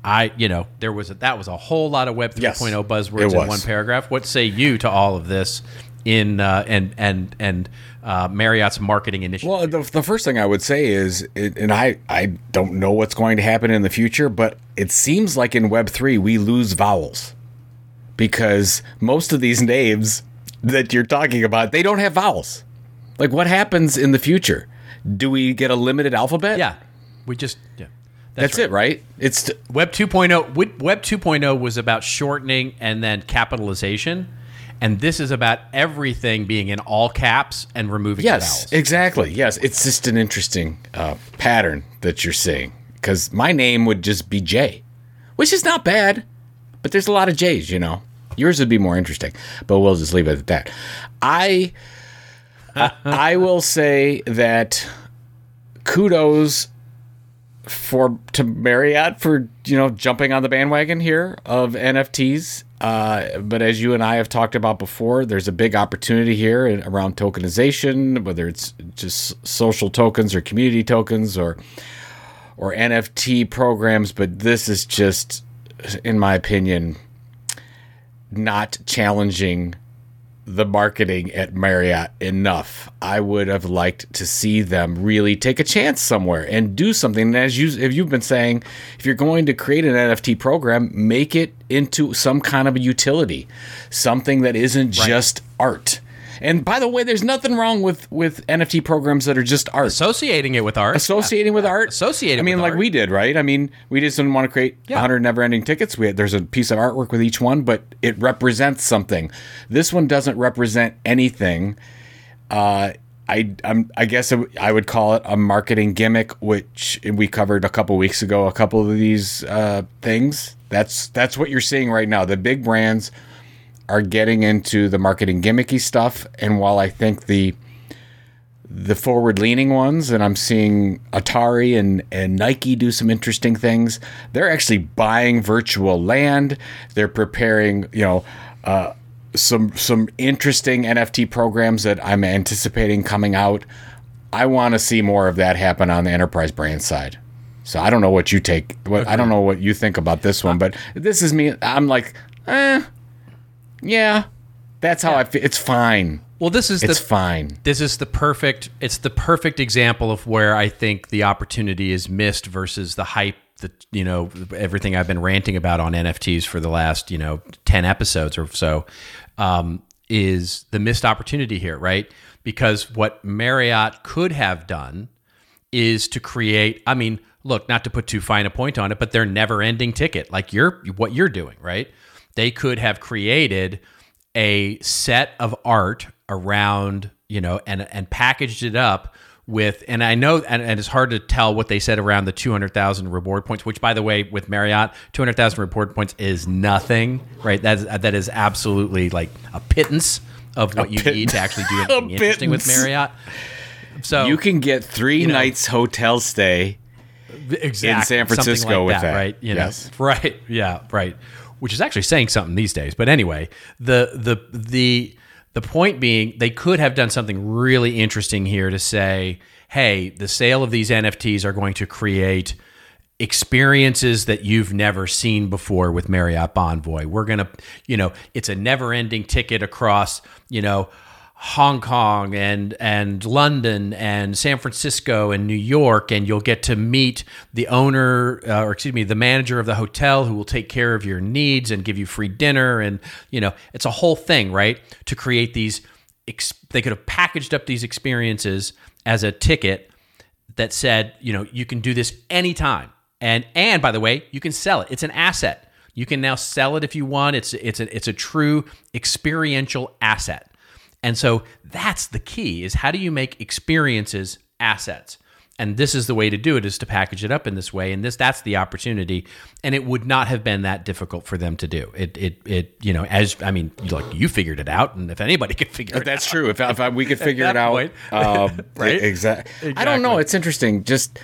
I, you know, there was a, that was a whole lot of Web 3.0 Yes, buzzwords in one paragraph. What say you to all of this in uh, and and and uh, Marriott's marketing initiative? Well, the, the first thing I would say is, it, and I, I don't know what's going to happen in the future, but it seems like in Web3 we lose vowels because most of these names that you're talking about, they don't have vowels. Like what happens in the future? Do we get a limited alphabet? yeah, we just yeah. That's, it, right? It's t- Web 2.0 Web Web 2.0 was about shortening and then capitalization, and this is about everything being in all caps and removing yes, vowels. exactly. Yes, it's just an interesting uh, pattern that you're seeing because my name would just be Jay, which is not bad, but there's a lot of J's, you know. Yours would be more interesting, but we'll just leave it at that. I I, I will say that kudos for to Marriott for you know jumping on the bandwagon here of NFTs. Uh, but as you and I have talked about before, there's a big opportunity here around tokenization, whether it's just social tokens or community tokens or or NFT programs. But this is just, in my opinion, not challenging the marketing at Marriott enough. I would have liked to see them really take a chance somewhere and do something. And as you if you've been saying, if you're going to create an NFT program, make it into some kind of a utility, something that isn't just art. And by the way, there's nothing wrong with with NFT programs that are just art Associating it with art. associating with art. Associating I mean, like art. we did, right? I mean, we just didn't want to create Yeah. 100 never-ending tickets. We had, there's a piece of artwork with each one, but it represents something. This one doesn't represent anything. Uh, I I'm, I guess I would call it a marketing gimmick, which we covered a couple weeks ago. A couple of these uh, things. That's that's what you're seeing right now. The big brands are getting into the marketing gimmicky stuff, and while I think the the forward leaning ones, and I'm seeing Atari and, and Nike do some interesting things. They're actually buying virtual land. They're preparing, you know, uh, some some interesting NFT programs that I'm anticipating coming out. I want to see more of that happen on the enterprise brand side. So I don't know what you take. What I don't know what you think about this one, but this is me. I'm like, eh, yeah, that's how I feel. It's fine. well, this is It's the fine. this is the perfect it's the perfect example of where I think the opportunity is missed versus the hype that you know everything I've been ranting about on NFTs for the last you know 10 episodes or so um, is the missed opportunity here right because what Marriott could have done is to create I mean look not to put too fine a point on it but their never ending ticket like you're what you're doing right they could have created a set of art around you know and and packaged it up with and I know and, and it's hard to tell what they said around the 200,000 reward points which by the way with Marriott 200,000 reward points is nothing right that is, that is absolutely like a pittance of what you pit- need to actually do anything interesting with. Marriott so You can get three know, nights hotel stay. exactly in San Francisco like with that. right? You Yes. know, right? Yeah, right. Which is actually saying something these days. But anyway, the the the the point being, they could have done something really interesting here to say, hey, the sale of these NFTs are going to create experiences that you've never seen before with Marriott Bonvoy. We're going to, you know, it's a never-ending ticket across, you know, Hong Kong and and London and San Francisco and New York, and you'll get to meet the owner, uh, or excuse me, the manager of the hotel who will take care of your needs and give you free dinner, and you know, it's a whole thing, right? To create these, ex- they could have packaged up these experiences as a ticket that said, you know, you can do this anytime. And and by the way, you can sell it. It's an asset. You can now sell it if you want. It's it's a it's a true experiential asset. And so that's the key is how do you make experiences assets? And this is the way to do it is to package it up in this way. And this that's the opportunity. And it would not have been that difficult for them to do. It it it you know, as I mean, look, you figured it out, and if anybody could figure it out. That's out. true. If, if I, we could figure it out, point. um, Right? Exactly. I don't know. It's interesting. Just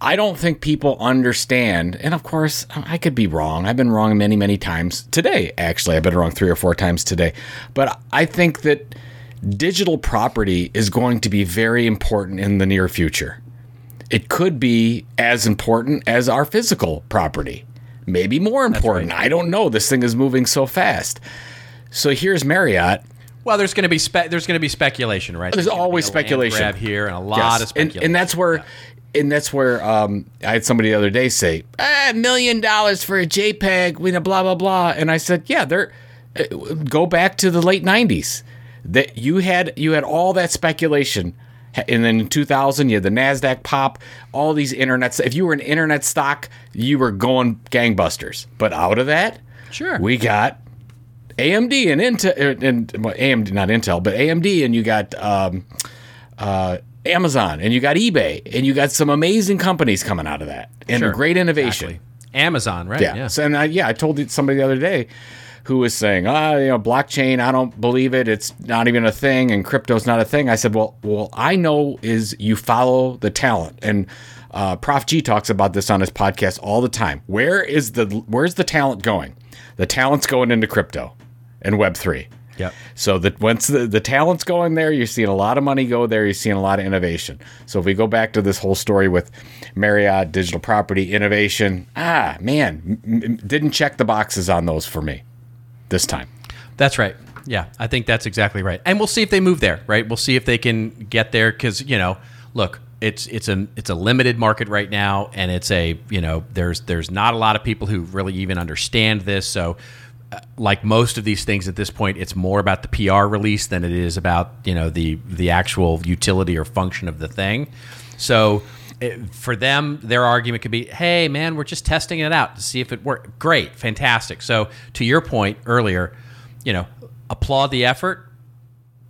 I don't think people understand. And of course, I could be wrong. I've been wrong many, many times today. Actually, I've been wrong three or four times today. But I think that digital property is going to be very important in the near future. It could be as important as our physical property, maybe more important. I don't know. This thing is moving so fast. So here's Marriott. Well, there's going to be spe- there's going to be speculation, right? There's be always speculation. grab here and a lot Yes. of speculation. and that's where and that's where um, I had somebody the other day say ah, a million dollars for a JPEG, you know, blah blah blah, and I said, yeah, they're uh, go back to the late '90s. That you had you had all that speculation, and then in 2000 you had the Nasdaq pop, all these internets. If you were an internet stock, you were going gangbusters. But out of that, Sure. we got AMD and Intel, and well, AMD not Intel, but AMD, and you got um, uh, Amazon and you got eBay and you got some amazing companies coming out of that and Sure. great innovation. Exactly. Amazon, right? Yeah. Yeah. So, and I, yeah, I told somebody the other day who was saying, ah, you know, blockchain, I don't believe it. It's not even a thing, and crypto's not a thing. I said, well, well, I know is you follow the talent, and uh, Prof G talks about this on his podcast all the time. Where is the where's the talent going? The talent's going into crypto and Web three. Yep. So that once the, the talent's going there, you're seeing a lot of money go there. You're seeing a lot of innovation. So if we go back to this whole story with Marriott, digital property, innovation, ah, man, m- m- didn't check the boxes on those for me this time. That's right. Yeah, I think that's exactly right. And we'll see if they move there, right? We'll see if they can get there because you know, look, it's it's a it's a limited market right now, and it's a you know there's there's not a lot of people who really even understand this. So, like most of these things at this point, it's more about the PR release than it is about you know the the actual utility or function of the thing. So. It, for them, their argument could be, "Hey, man, we're just testing it out to see if it works." Great, fantastic. So, to your point earlier, you know, applaud the effort,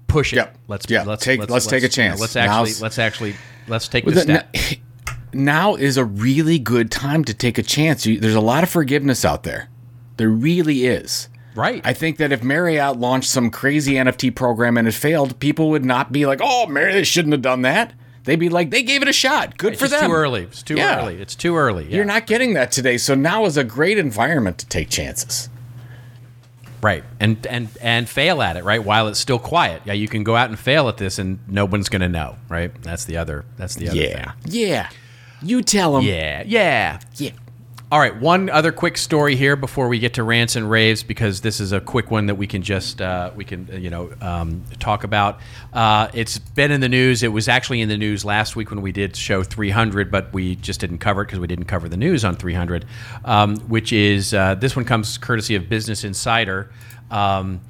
push it. Yep. Let's Yeah, let's take- let's take a you know, chance. let's actually Now's- let's actually let's take the the- step. Now is a really good time to take a chance. You, there's a lot of forgiveness out there. There really is. right. I think that if Marriott launched some crazy NFT program and it failed, people would not be like, "Oh, Marriott they shouldn't have done that." They'd be like, "They gave it a shot. Good it's for them." too early. It's too Yeah. early. It's too early. Yeah. You're not getting that today. So now is a great environment to take chances. right. And and and fail at it, right? While it's still quiet. Yeah, you can go out and fail at this and no one's going to know, right? That's the other that's the other Yeah. Yeah. You tell them. Yeah. Yeah. Yeah. All right, one other quick story here before we get to rants and raves, because this is a quick one that we can just uh, we can uh, you know um, talk about. Uh, it's been in the news. It was actually in the news last week when we did show 300, but we just didn't cover it because we didn't cover the news on 300. Um, which is uh, this one comes courtesy of Business Insider. Um,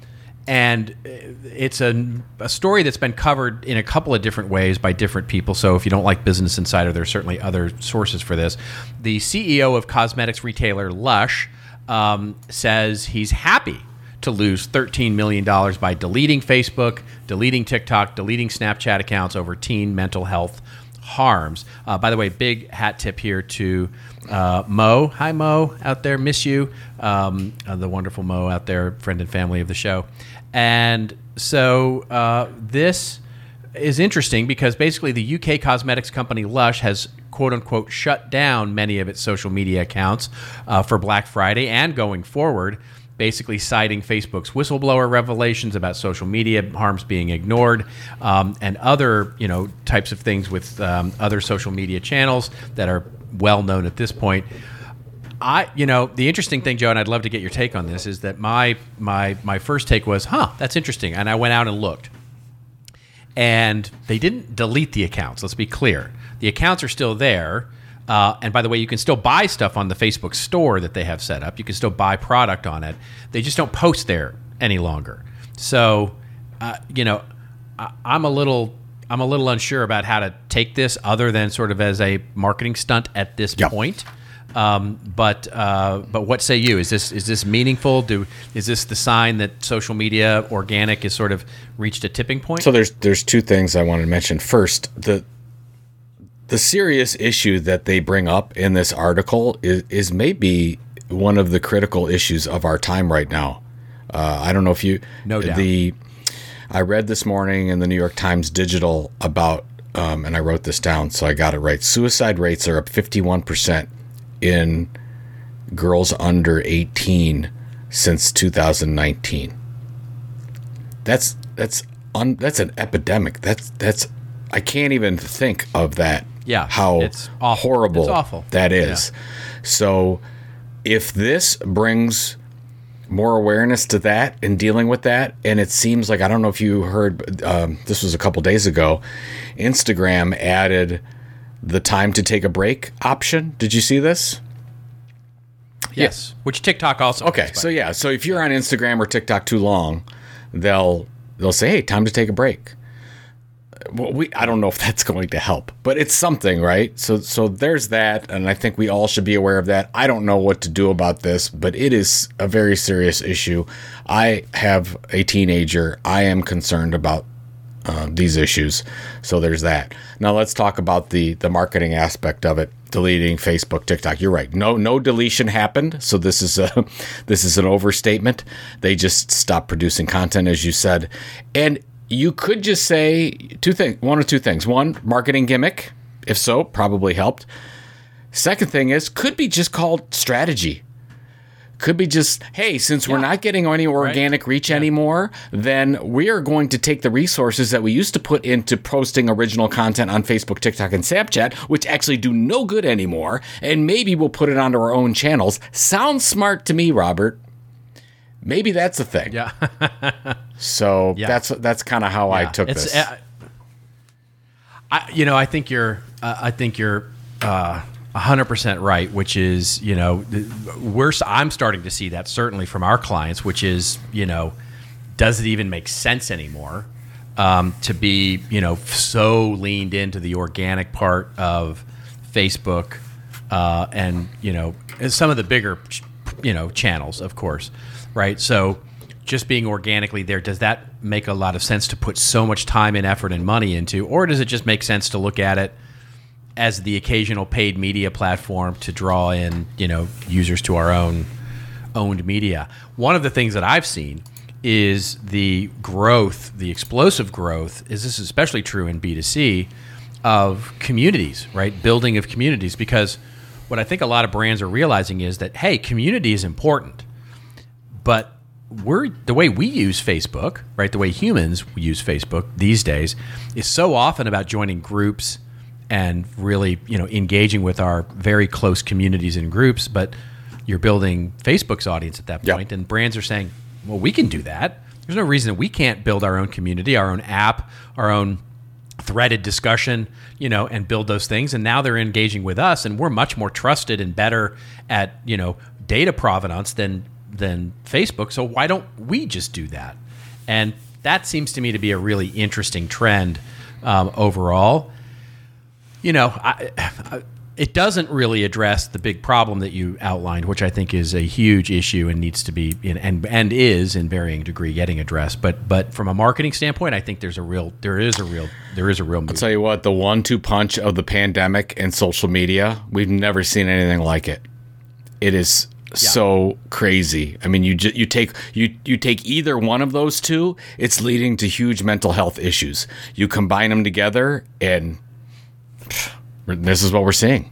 and it's a, a story that's been covered in a couple of different ways by different people. So if you don't like Business Insider, there's certainly other sources for this. The CEO of cosmetics retailer Lush um, says he's happy to lose $13 million by deleting Facebook, deleting TikTok, deleting Snapchat accounts over teen mental health harms. Uh, by the way, big hat tip here to uh, Mo. Hi, Mo, out there. Miss you. Um, uh, the wonderful Mo out there, friend and family of the show. And so uh, this is interesting because basically the UK cosmetics company Lush has quote unquote shut down many of its social media accounts uh, for Black Friday and going forward basically citing Facebook's whistleblower revelations about social media harms being ignored, um, and other you know types of things with um, other social media channels that are well known at this point. I, you know, the interesting thing, Joe, and I'd love to get your take on this, is that my my my first take was, huh, that's interesting, and I went out and looked, and they didn't delete the accounts. Let's be clear, the accounts are still there. Uh, and by the way, you can still buy stuff on the Facebook store that they have set up. You can still buy product on it. They just don't post there any longer. So, uh, you know, I, I'm a little I'm a little unsure about how to take this, other than sort of as a marketing stunt at this Yep. point. Um, but uh, but what say you? Is this is this meaningful? Do is this the sign that social media organic has sort of reached a tipping point? So there's there's two things I wanted to mention. First, the the serious issue that they bring up in this article is, is maybe one of the critical issues of our time right now. Uh, I don't know if you No doubt. the I read this morning in the New York Times Digital about um, and I wrote this down so I got it right. Suicide rates are up 51 percent in girls under 18 since 2019 that's that's un, that's an epidemic. That's that's I can't even think of that. Yeah, how it's awful. horrible It's awful. that is. So if this brings more awareness to that and dealing with that, and it seems like I don't know if you heard. Um, this was a couple days ago. Instagram added the time to take a break option. Did you see this? yes, which TikTok also. Okay, so yeah, so if you're on Instagram or TikTok too long, they'll they'll say, "Hey, time to take a break." Well, we I don't know if that's going to help, but it's something, right? So so there's that, and I think we all should be aware of that. I don't know what to do about this, but it is a very serious issue. I have a teenager. I am concerned about uh, these issues. So there's that. Now let's talk about the the marketing aspect of it. Deleting Facebook, TikTok. You're right. No no deletion happened. So this is a this is an overstatement. They just stopped producing content, as you said, and you could just say two things. One or two things. One, marketing gimmick. If so, probably helped. Second thing is could be just called strategy could be just hey since we're not getting any organic right. reach yeah. anymore then we are going to take the resources that we used to put into posting original content on facebook tiktok and snapchat which actually do no good anymore and maybe we'll put it onto our own channels sounds smart to me robert maybe that's a thing yeah so yeah. that's that's kind of how yeah. i took it's, this uh, I, you know i think you're uh, i think you're uh, 100% right which is you know we're i'm starting to see that certainly from our clients which is you know does it even make sense anymore um, to be you know so leaned into the organic part of facebook uh, and you know some of the bigger you know channels of course right? So just being organically there does that make a lot of sense to put so much time and effort and money into or does it just make sense to look at it as the occasional paid media platform to draw in you know users to our own owned media. One of the things that I've seen is the growth, the explosive growth. Is this especially true in B two C of communities, right? Building of communities because what I think a lot of brands are realizing is that hey, community is important, but we're the way we use Facebook, right? The way humans use Facebook these days is so often about joining groups and really you know engaging with our very close communities and groups but you're building facebook's audience at that point, yep. and brands are saying well we can do that. There's no reason that we can't build our own community our own app our own threaded discussion you know and build those things. And now they're engaging with us and we're much more trusted and better at you know data provenance than than facebook. So why don't we just do that? And that seems to me to be a really interesting trend um, overall you know, I, I, it doesn't really address the big problem that you outlined, which I think is a huge issue and needs to be in, and and is in varying degree getting addressed. But but from a marketing standpoint, I think there's a real there is a real there is a real. Move. I'll tell you what, the one-two punch of the pandemic and social media, we've never seen anything like it. It is yeah. so crazy. I mean, you ju- you take you you take either one of those two, it's leading to huge mental health issues. You combine them together, and this is what we're seeing.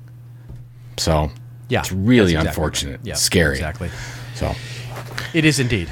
So yeah, it's really exactly unfortunate. Right. Yeah, scary. Exactly. So it is indeed.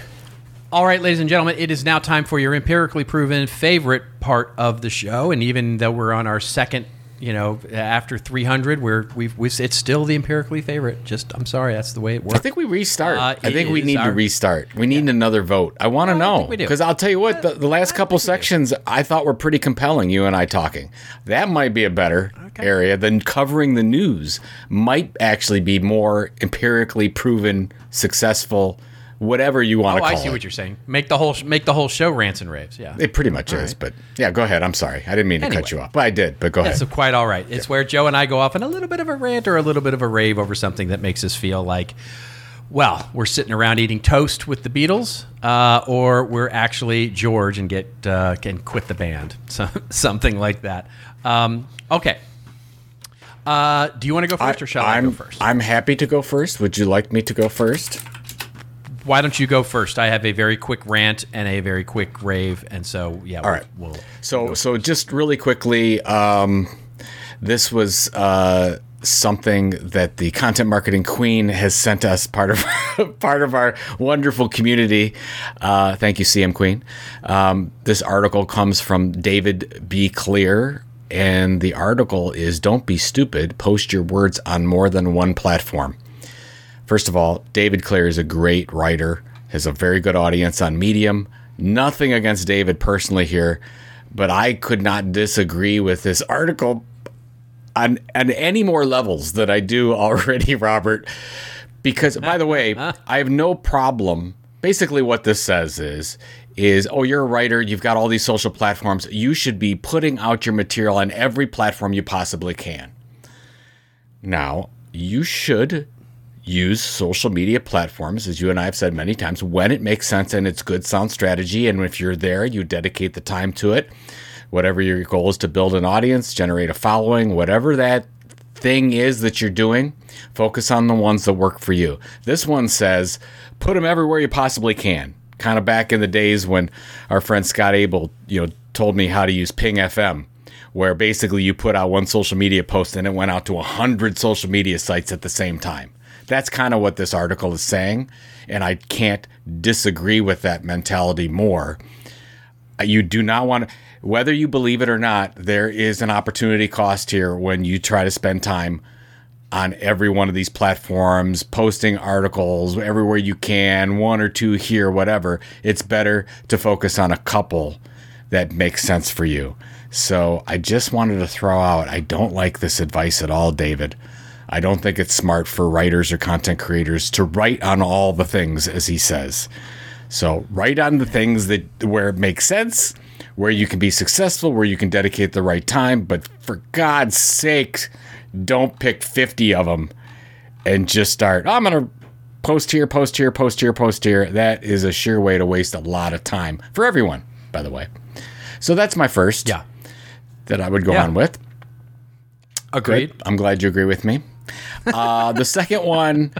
All right, ladies and gentlemen, it is now time for your empirically proven favorite part of the show. And even though we're on our second you know, after 300, we're we've, we've, it's still the empirically favorite. Just I'm sorry, that's the way it works. I think we restart. Uh, I think we need our, to restart. We need yeah. another vote. I want to know because I'll tell you what, the, the last couple sections I thought were pretty compelling. You and I talking, that might be a better okay. area than covering the news. Might actually be more empirically proven successful whatever you want to oh, call it. I see it. what you're saying. Make the whole make the whole show rants and raves. Yeah, it pretty much all is. Right. But yeah, go ahead. I'm sorry, I didn't mean to anyway, cut you off, but I did. But go ahead. It's quite all right. It's yeah. where Joe and I go off on a little bit of a rant or a little bit of a rave over something that makes us feel like. Well, we're sitting around eating toast with the Beatles, uh, or we're actually George and get uh, can quit the band, so, something like that. Um, okay, uh, do you want to go first, or shall I'm, I go first? I'm happy to go first. Would you like me to go first? Why don't you go first? I have a very quick rant and a very quick rave, and so yeah. All we'll, right. We'll, so so just really quickly, um, this was uh, something that the content marketing queen has sent us part of part of our wonderful community. Uh, thank you, CM Queen. Um, this article comes from David B. Clear. And the article is Don't Be Stupid, post your words on more than one platform. First of all, David Clear is a great writer, has a very good audience on Medium. Nothing against David personally here, but I could not disagree with this article on, on any more levels that I do already, Robert. Because, by the way, I have no problem. Basically, what this says is, is oh you're a writer you've got all these social platforms you should be putting out your material on every platform you possibly can now you should use social media platforms, as you and I have said many times, when it makes sense and it's good sound strategy. And if you're there, you dedicate the time to it. Whatever your goal is to build an audience, generate a following, whatever that thing is that you're doing, focus on the ones that work for you. This one says put them everywhere you possibly can. Kind of back in the days when our friend Scott Abel, you know, told me how to use Ping FM, where basically you put out one social media post and it went out to a hundred social media sites at the same time. That's kind of what this article is saying, and I can't disagree with that mentality more. Uh, you do not want to, whether you believe it or not, there is an opportunity cost here when you try to spend time on every one of these platforms, posting articles everywhere you can, one or two here, whatever. It's better to focus on a couple that makes sense for you. So I just wanted to throw out I don't like this advice at all, David. I don't think it's smart for writers or content creators to write on all the things, as he says. So write on the things that where it makes sense, where you can be successful, where you can dedicate the right time. But for God's sake, don't pick 50 of them and just start, oh, I'm going to post here, post here, post here, post here. That is a sure way to waste a lot of time for everyone, by the way. So that's my first. Yeah. That I would go Yeah. on with. Agreed. I'm glad you agree with me. Uh, the second one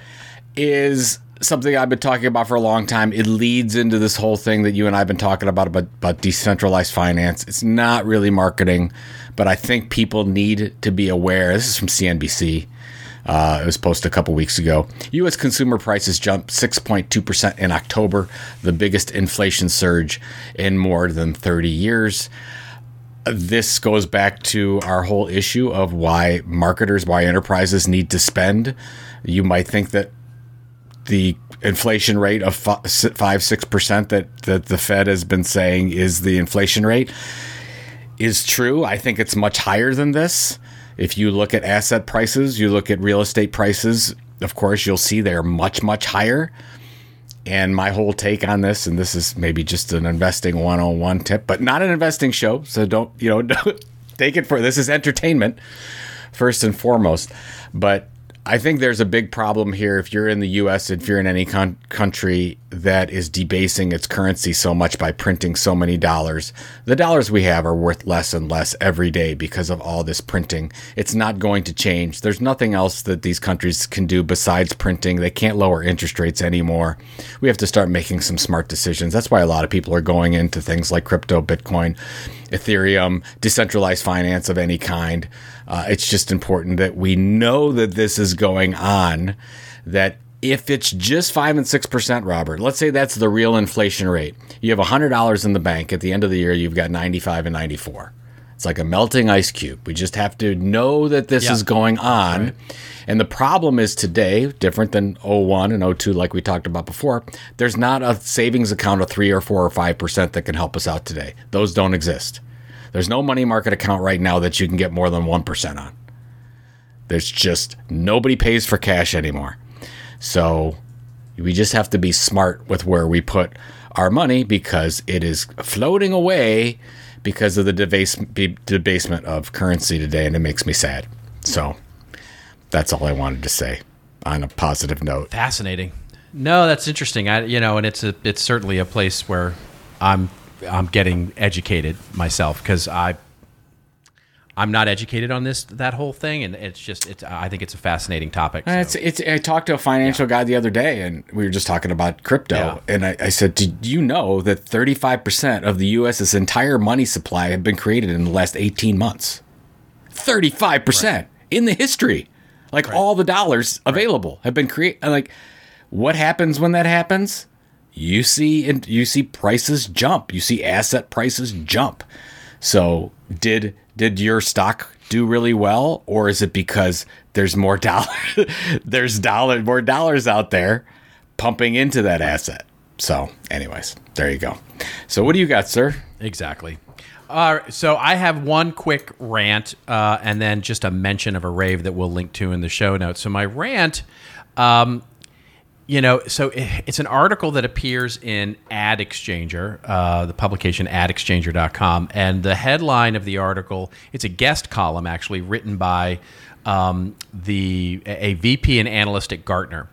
is something I've been talking about for a long time. It leads into this whole thing that you and I have been talking about, about about decentralized finance. It's not really marketing, but I think people need to be aware. This is from CNBC. Uh, it was posted a couple weeks ago. U.S. consumer prices jumped 6.2% in October, the biggest inflation surge in more than 30 years this goes back to our whole issue of why marketers, why enterprises need to spend. You might think that the inflation rate of five, six percent that that the Fed has been saying is the inflation rate is true. I think it's much higher than this. If you look at asset prices, you look at real estate prices. Of course, you'll see they're much, much higher. And my whole take on this, and this is maybe just an investing 101 tip, but not an investing show. So don't, you know, don't take it for this is entertainment first and foremost. But I think there's a big problem here if you're in the US, if you're in any con- country that is debasing its currency so much by printing so many dollars. The dollars we have are worth less and less every day because of all this printing. It's not going to change. There's nothing else that these countries can do besides printing. They can't lower interest rates anymore. We have to start making some smart decisions. That's why a lot of people are going into things like crypto, Bitcoin, Ethereum, decentralized finance of any kind. Uh, it's just important that we know that this is going on, that if it's just 5 and 6%, Robert, let's say that's the real inflation rate. You have $100 in the bank. At the end of the year, you've got 95 and 94. It's like a melting ice cube. We just have to know that this Yeah. is going on. And the problem is today, different than 01 and 02, like we talked about before, there's not a savings account of 3 or 4 or 5% that can help us out today. Those don't exist. There's no money market account right now that you can get more than 1% on. There's just nobody pays for cash anymore. So we just have to be smart with where we put our money because it is floating away because of the debase, debasement of currency today, and it makes me sad. So that's all I wanted to say on a positive note. Fascinating. No, that's interesting. I, you know, and it's a, it's certainly a place where I'm, I'm getting educated myself because I, I'm not educated on this that whole thing, and it's just, it's. I think it's a fascinating topic. so. It's, it's, I talked to a financial guy the other day, and we were just talking about crypto. Yeah. And I, I said, Did you know that 35% of the U.S.'s entire money supply have been created in the last 18 months? 35% in the history. Like all the dollars available have been created. Like, what happens when that happens? You see, and you see prices jump. You see asset prices jump. So did did your stock do really well, or is it because there's more dollar there's dollar more dollars out there pumping into that asset? So, anyways, there you go. So, what do you got, sir? Exactly. Right, so I have one quick rant uh, and then just a mention of a rave that we'll link to in the show notes. So my rant, um, you know, so it's an article that appears in Ad Exchanger, uh, the publication adexchanger.com. And the headline of the article, it's a guest column actually written by um, the a VP and analyst at Gartner.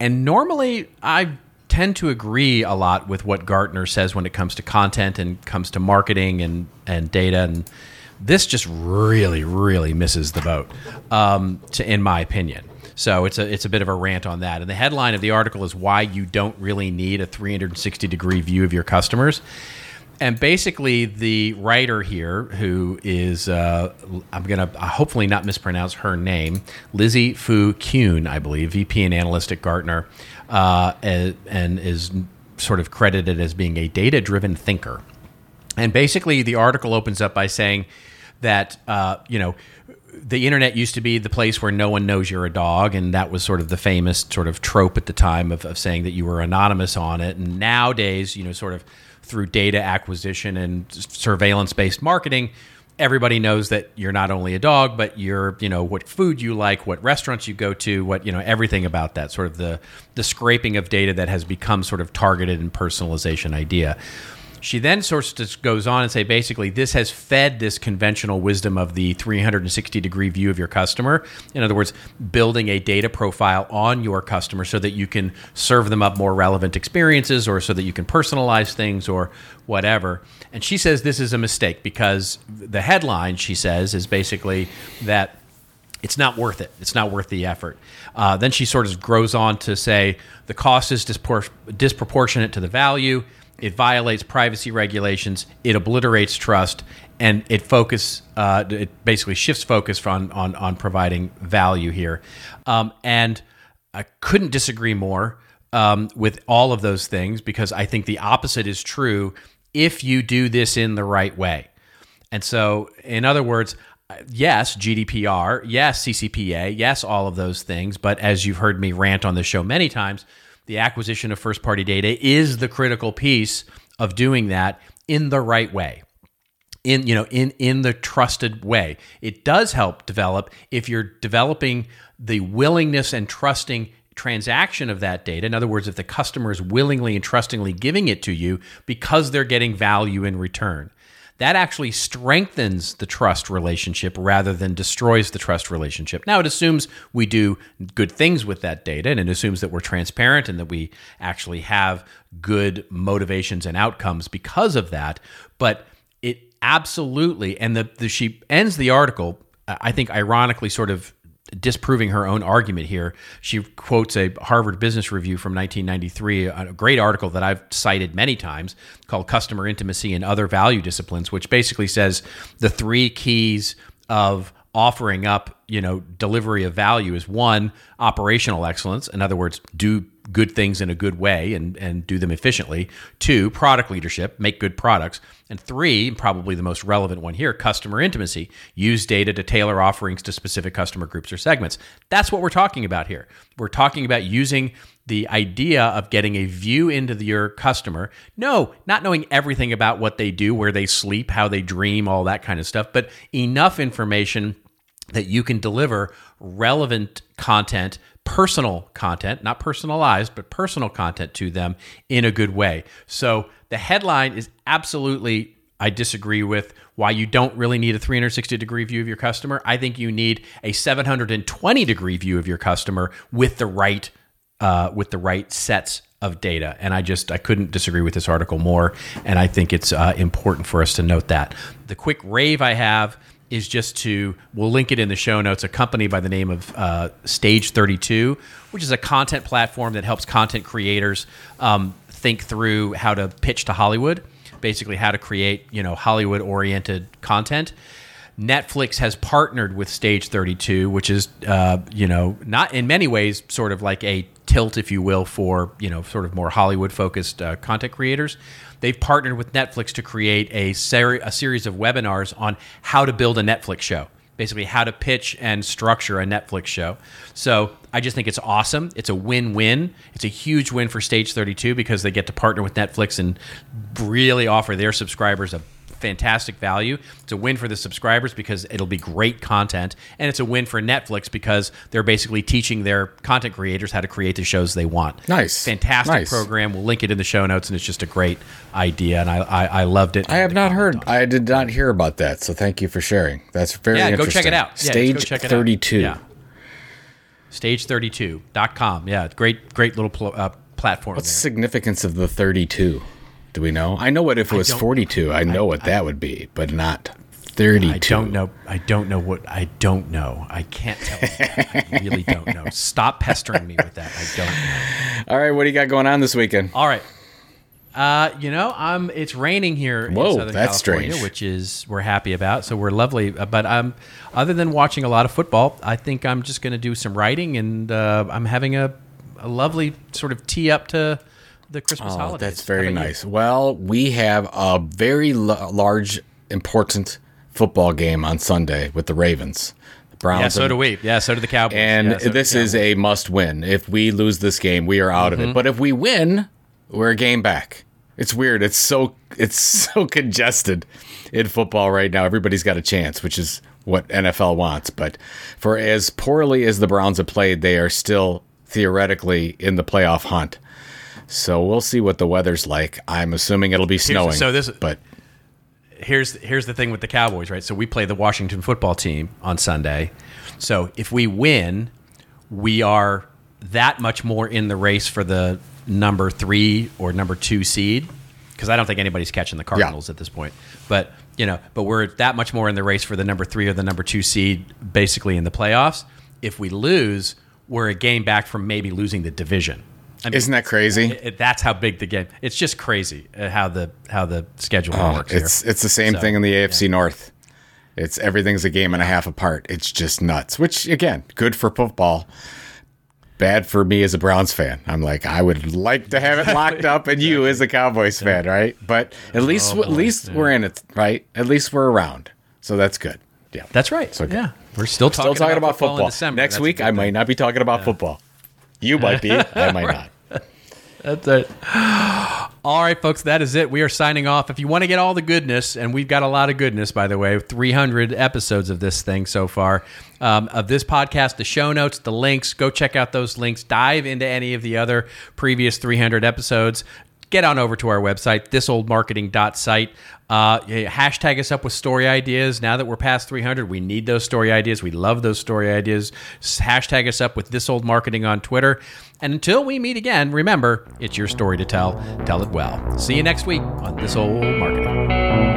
And normally I tend tend to agree a lot with what Gartner says when it comes to content and comes to marketing and and data and this just really really misses the boat um, to, in my opinion. So it's a it's a bit of a rant on that. And the headline of the article is why you don't really need a 360 degree view of your customers. And basically, the writer here, who is uh, I'm gonna hopefully not mispronounce her name, Lizzy Foo Kune, I believe, VP and analyst at Gartner, uh, and, and is sort of credited as being a data driven thinker. And basically, the article opens up by saying that uh, you know the internet used to be the place where no one knows you're a dog, and that was sort of the famous sort of trope at the time of, of saying that you were anonymous on it. And nowadays, you know, sort of through data acquisition and surveillance based marketing, everybody knows that you're not only a dog, but you're, you know, what food you like, what restaurants you go to, what, you know, everything about that sort of the, the scraping of data that has become sort of targeted and personalization idea. She then sort of goes on and say basically this has fed this conventional wisdom of the 360 degree view of your customer. In other words, building a data profile on your customer so that you can serve them up more relevant experiences or so that you can personalize things or whatever. And she says this is a mistake because the headline she says is basically that it's not worth it. It's not worth the effort. Uh, then she sort of grows on to say the cost is disproportionate to the value it violates privacy regulations, it obliterates trust, and it focus uh, it basically shifts focus on on, on providing value here. Um, and I couldn't disagree more um, with all of those things because I think the opposite is true if you do this in the right way. And so, in other words, yes, GDPR, yes, CCPA, yes, all of those things. But as you've heard me rant on the show many times, the acquisition of first party data is the critical piece of doing that in the right way. In you know in in the trusted way. It does help develop if you're developing the willingness and trusting transaction of that data. In other words if the customer is willingly and trustingly giving it to you because they're getting value in return that actually strengthens the trust relationship rather than destroys the trust relationship. Now, it assumes we do good things with that data and it assumes that we're transparent and that we actually have good motivations and outcomes because of that. But it absolutely, and the, the she ends the article, I think, ironically, sort of disproving her own argument here. She quotes a Harvard Business Review from 1993, a great article that I've cited many times called Customer Intimacy and Other Value Disciplines, which basically says the three keys of offering up, you know, delivery of value is one, operational excellence. In other words, do good things in a good way and, and do them efficiently. Two, product leadership, make good products. And three, probably the most relevant one here, customer intimacy. Use data to tailor offerings to specific customer groups or segments. That's what we're talking about here. We're talking about using the idea of getting a view into the, your customer. No, not knowing everything about what they do, where they sleep, how they dream, all that kind of stuff, but enough information that you can deliver relevant content personal content, not personalized, but personal content to them in a good way. So the headline is absolutely, I disagree with why you don't really need a 360 degree view of your customer. I think you need a 720 degree view of your customer with the right uh, with the right sets of data. And I just I couldn't disagree with this article more. And I think it's uh, important for us to note that. The quick rave I have is just to we'll link it in the show notes a company by the name of uh, stage 32 which is a content platform that helps content creators um, think through how to pitch to hollywood basically how to create you know hollywood oriented content. Netflix has partnered with stage 32 which is uh, you know not in many ways sort of like a tilt if you will for you know sort of more hollywood focused uh, content creators they've partnered with Netflix to create a, seri- a series of webinars on how to build a Netflix show basically how to pitch and structure a Netflix show. So I just think it's awesome. It's a win win. It's a huge win for Stage 32 because they get to partner with Netflix and really offer their subscribers a fantastic value. It's a win for the subscribers because it'll be great content, and it's a win for Netflix because they're basically teaching their content creators how to create the shows they want. Nice, fantastic nice. program. We'll link it in the show notes, and it's just a great idea, and I I, I loved it. I have not heard. I did not hear about that, so thank you for sharing. That's very yeah. Go check it out. Stage Yeah, Stage check thirty two. Yeah. Stage32.com. Yeah, great, great little pl- uh, platform. What's the significance of the 32? Do we know? I know what if it was 42. I know what that would be, but not 32. I don't know. I don't know what. I don't know. I can't tell. You. I really don't know. Stop pestering me with that. I don't know. All right, what do you got going on this weekend? All right. Uh, you know, um, it's raining here Whoa, in Southern that's California, strange. which is we're happy about. So we're lovely. Uh, But um, other than watching a lot of football, I think I'm just going to do some writing, and uh, I'm having a, a lovely sort of tee up to the Christmas Oh, holidays. that's very about you? nice. Well, we have a very l- large, important football game on Sunday with the Ravens. The Browns Yeah, so and- do we. Yeah, so do the Cowboys. And Yeah, so this is a must win. If we lose this game, we are out Mm-hmm. of it. But if we win, we're a game back. It's weird. It's so it's so congested in football right now. Everybody's got a chance, which is what NFL wants. But for as poorly as the Browns have played, they are still theoretically in the playoff hunt. So we'll see what the weather's like. I'm assuming it'll be snowing. so this- but here's here's the thing with the Cowboys, right? So we play the Washington football team on Sunday. So if we win, we are that much more in the race for the number three or number two seed. Because I don't think anybody's catching the Cardinals at this point. But you know, but we're that much more in the race for the number three or the number two seed, basically in the playoffs. If we lose, we're a game back from maybe losing the division. I mean, isn't that crazy? it- that's how big the game. It's just crazy uh, how the how the schedule Oh, works. it's here. it's the same So, thing in the AFC North. It's everything's a game and a half apart. It's just nuts. Which again, good for football. Bad for me as a Browns fan. I'm like, I would like to have it locked up, and you as a Cowboys fan, right? But at least Oh, at least we're in it, right? At least we're around, so that's good. Yeah, That's right. So good. yeah, we're still talking, still talking about, football. football. December. Next That's week, I might not be talking about football. You might be. I might not. That's it. All right, folks, that is it. We are signing off. If you want to get all the goodness, and we've got a lot of goodness, by the way, 300 episodes of this thing so far, um, of this podcast, the show notes, the links, go check out those links. Dive into any of the other previous 300 episodes. Get on over to our website, thisoldmarketing.site. Uh, hashtag us up with story ideas. Now that we're past 300, we need those story ideas. We love those story ideas. Hashtag us up with thisoldmarketing on Twitter. And until we meet again, remember, it's your story to tell. Tell it well. See you next week on This Old Marketing.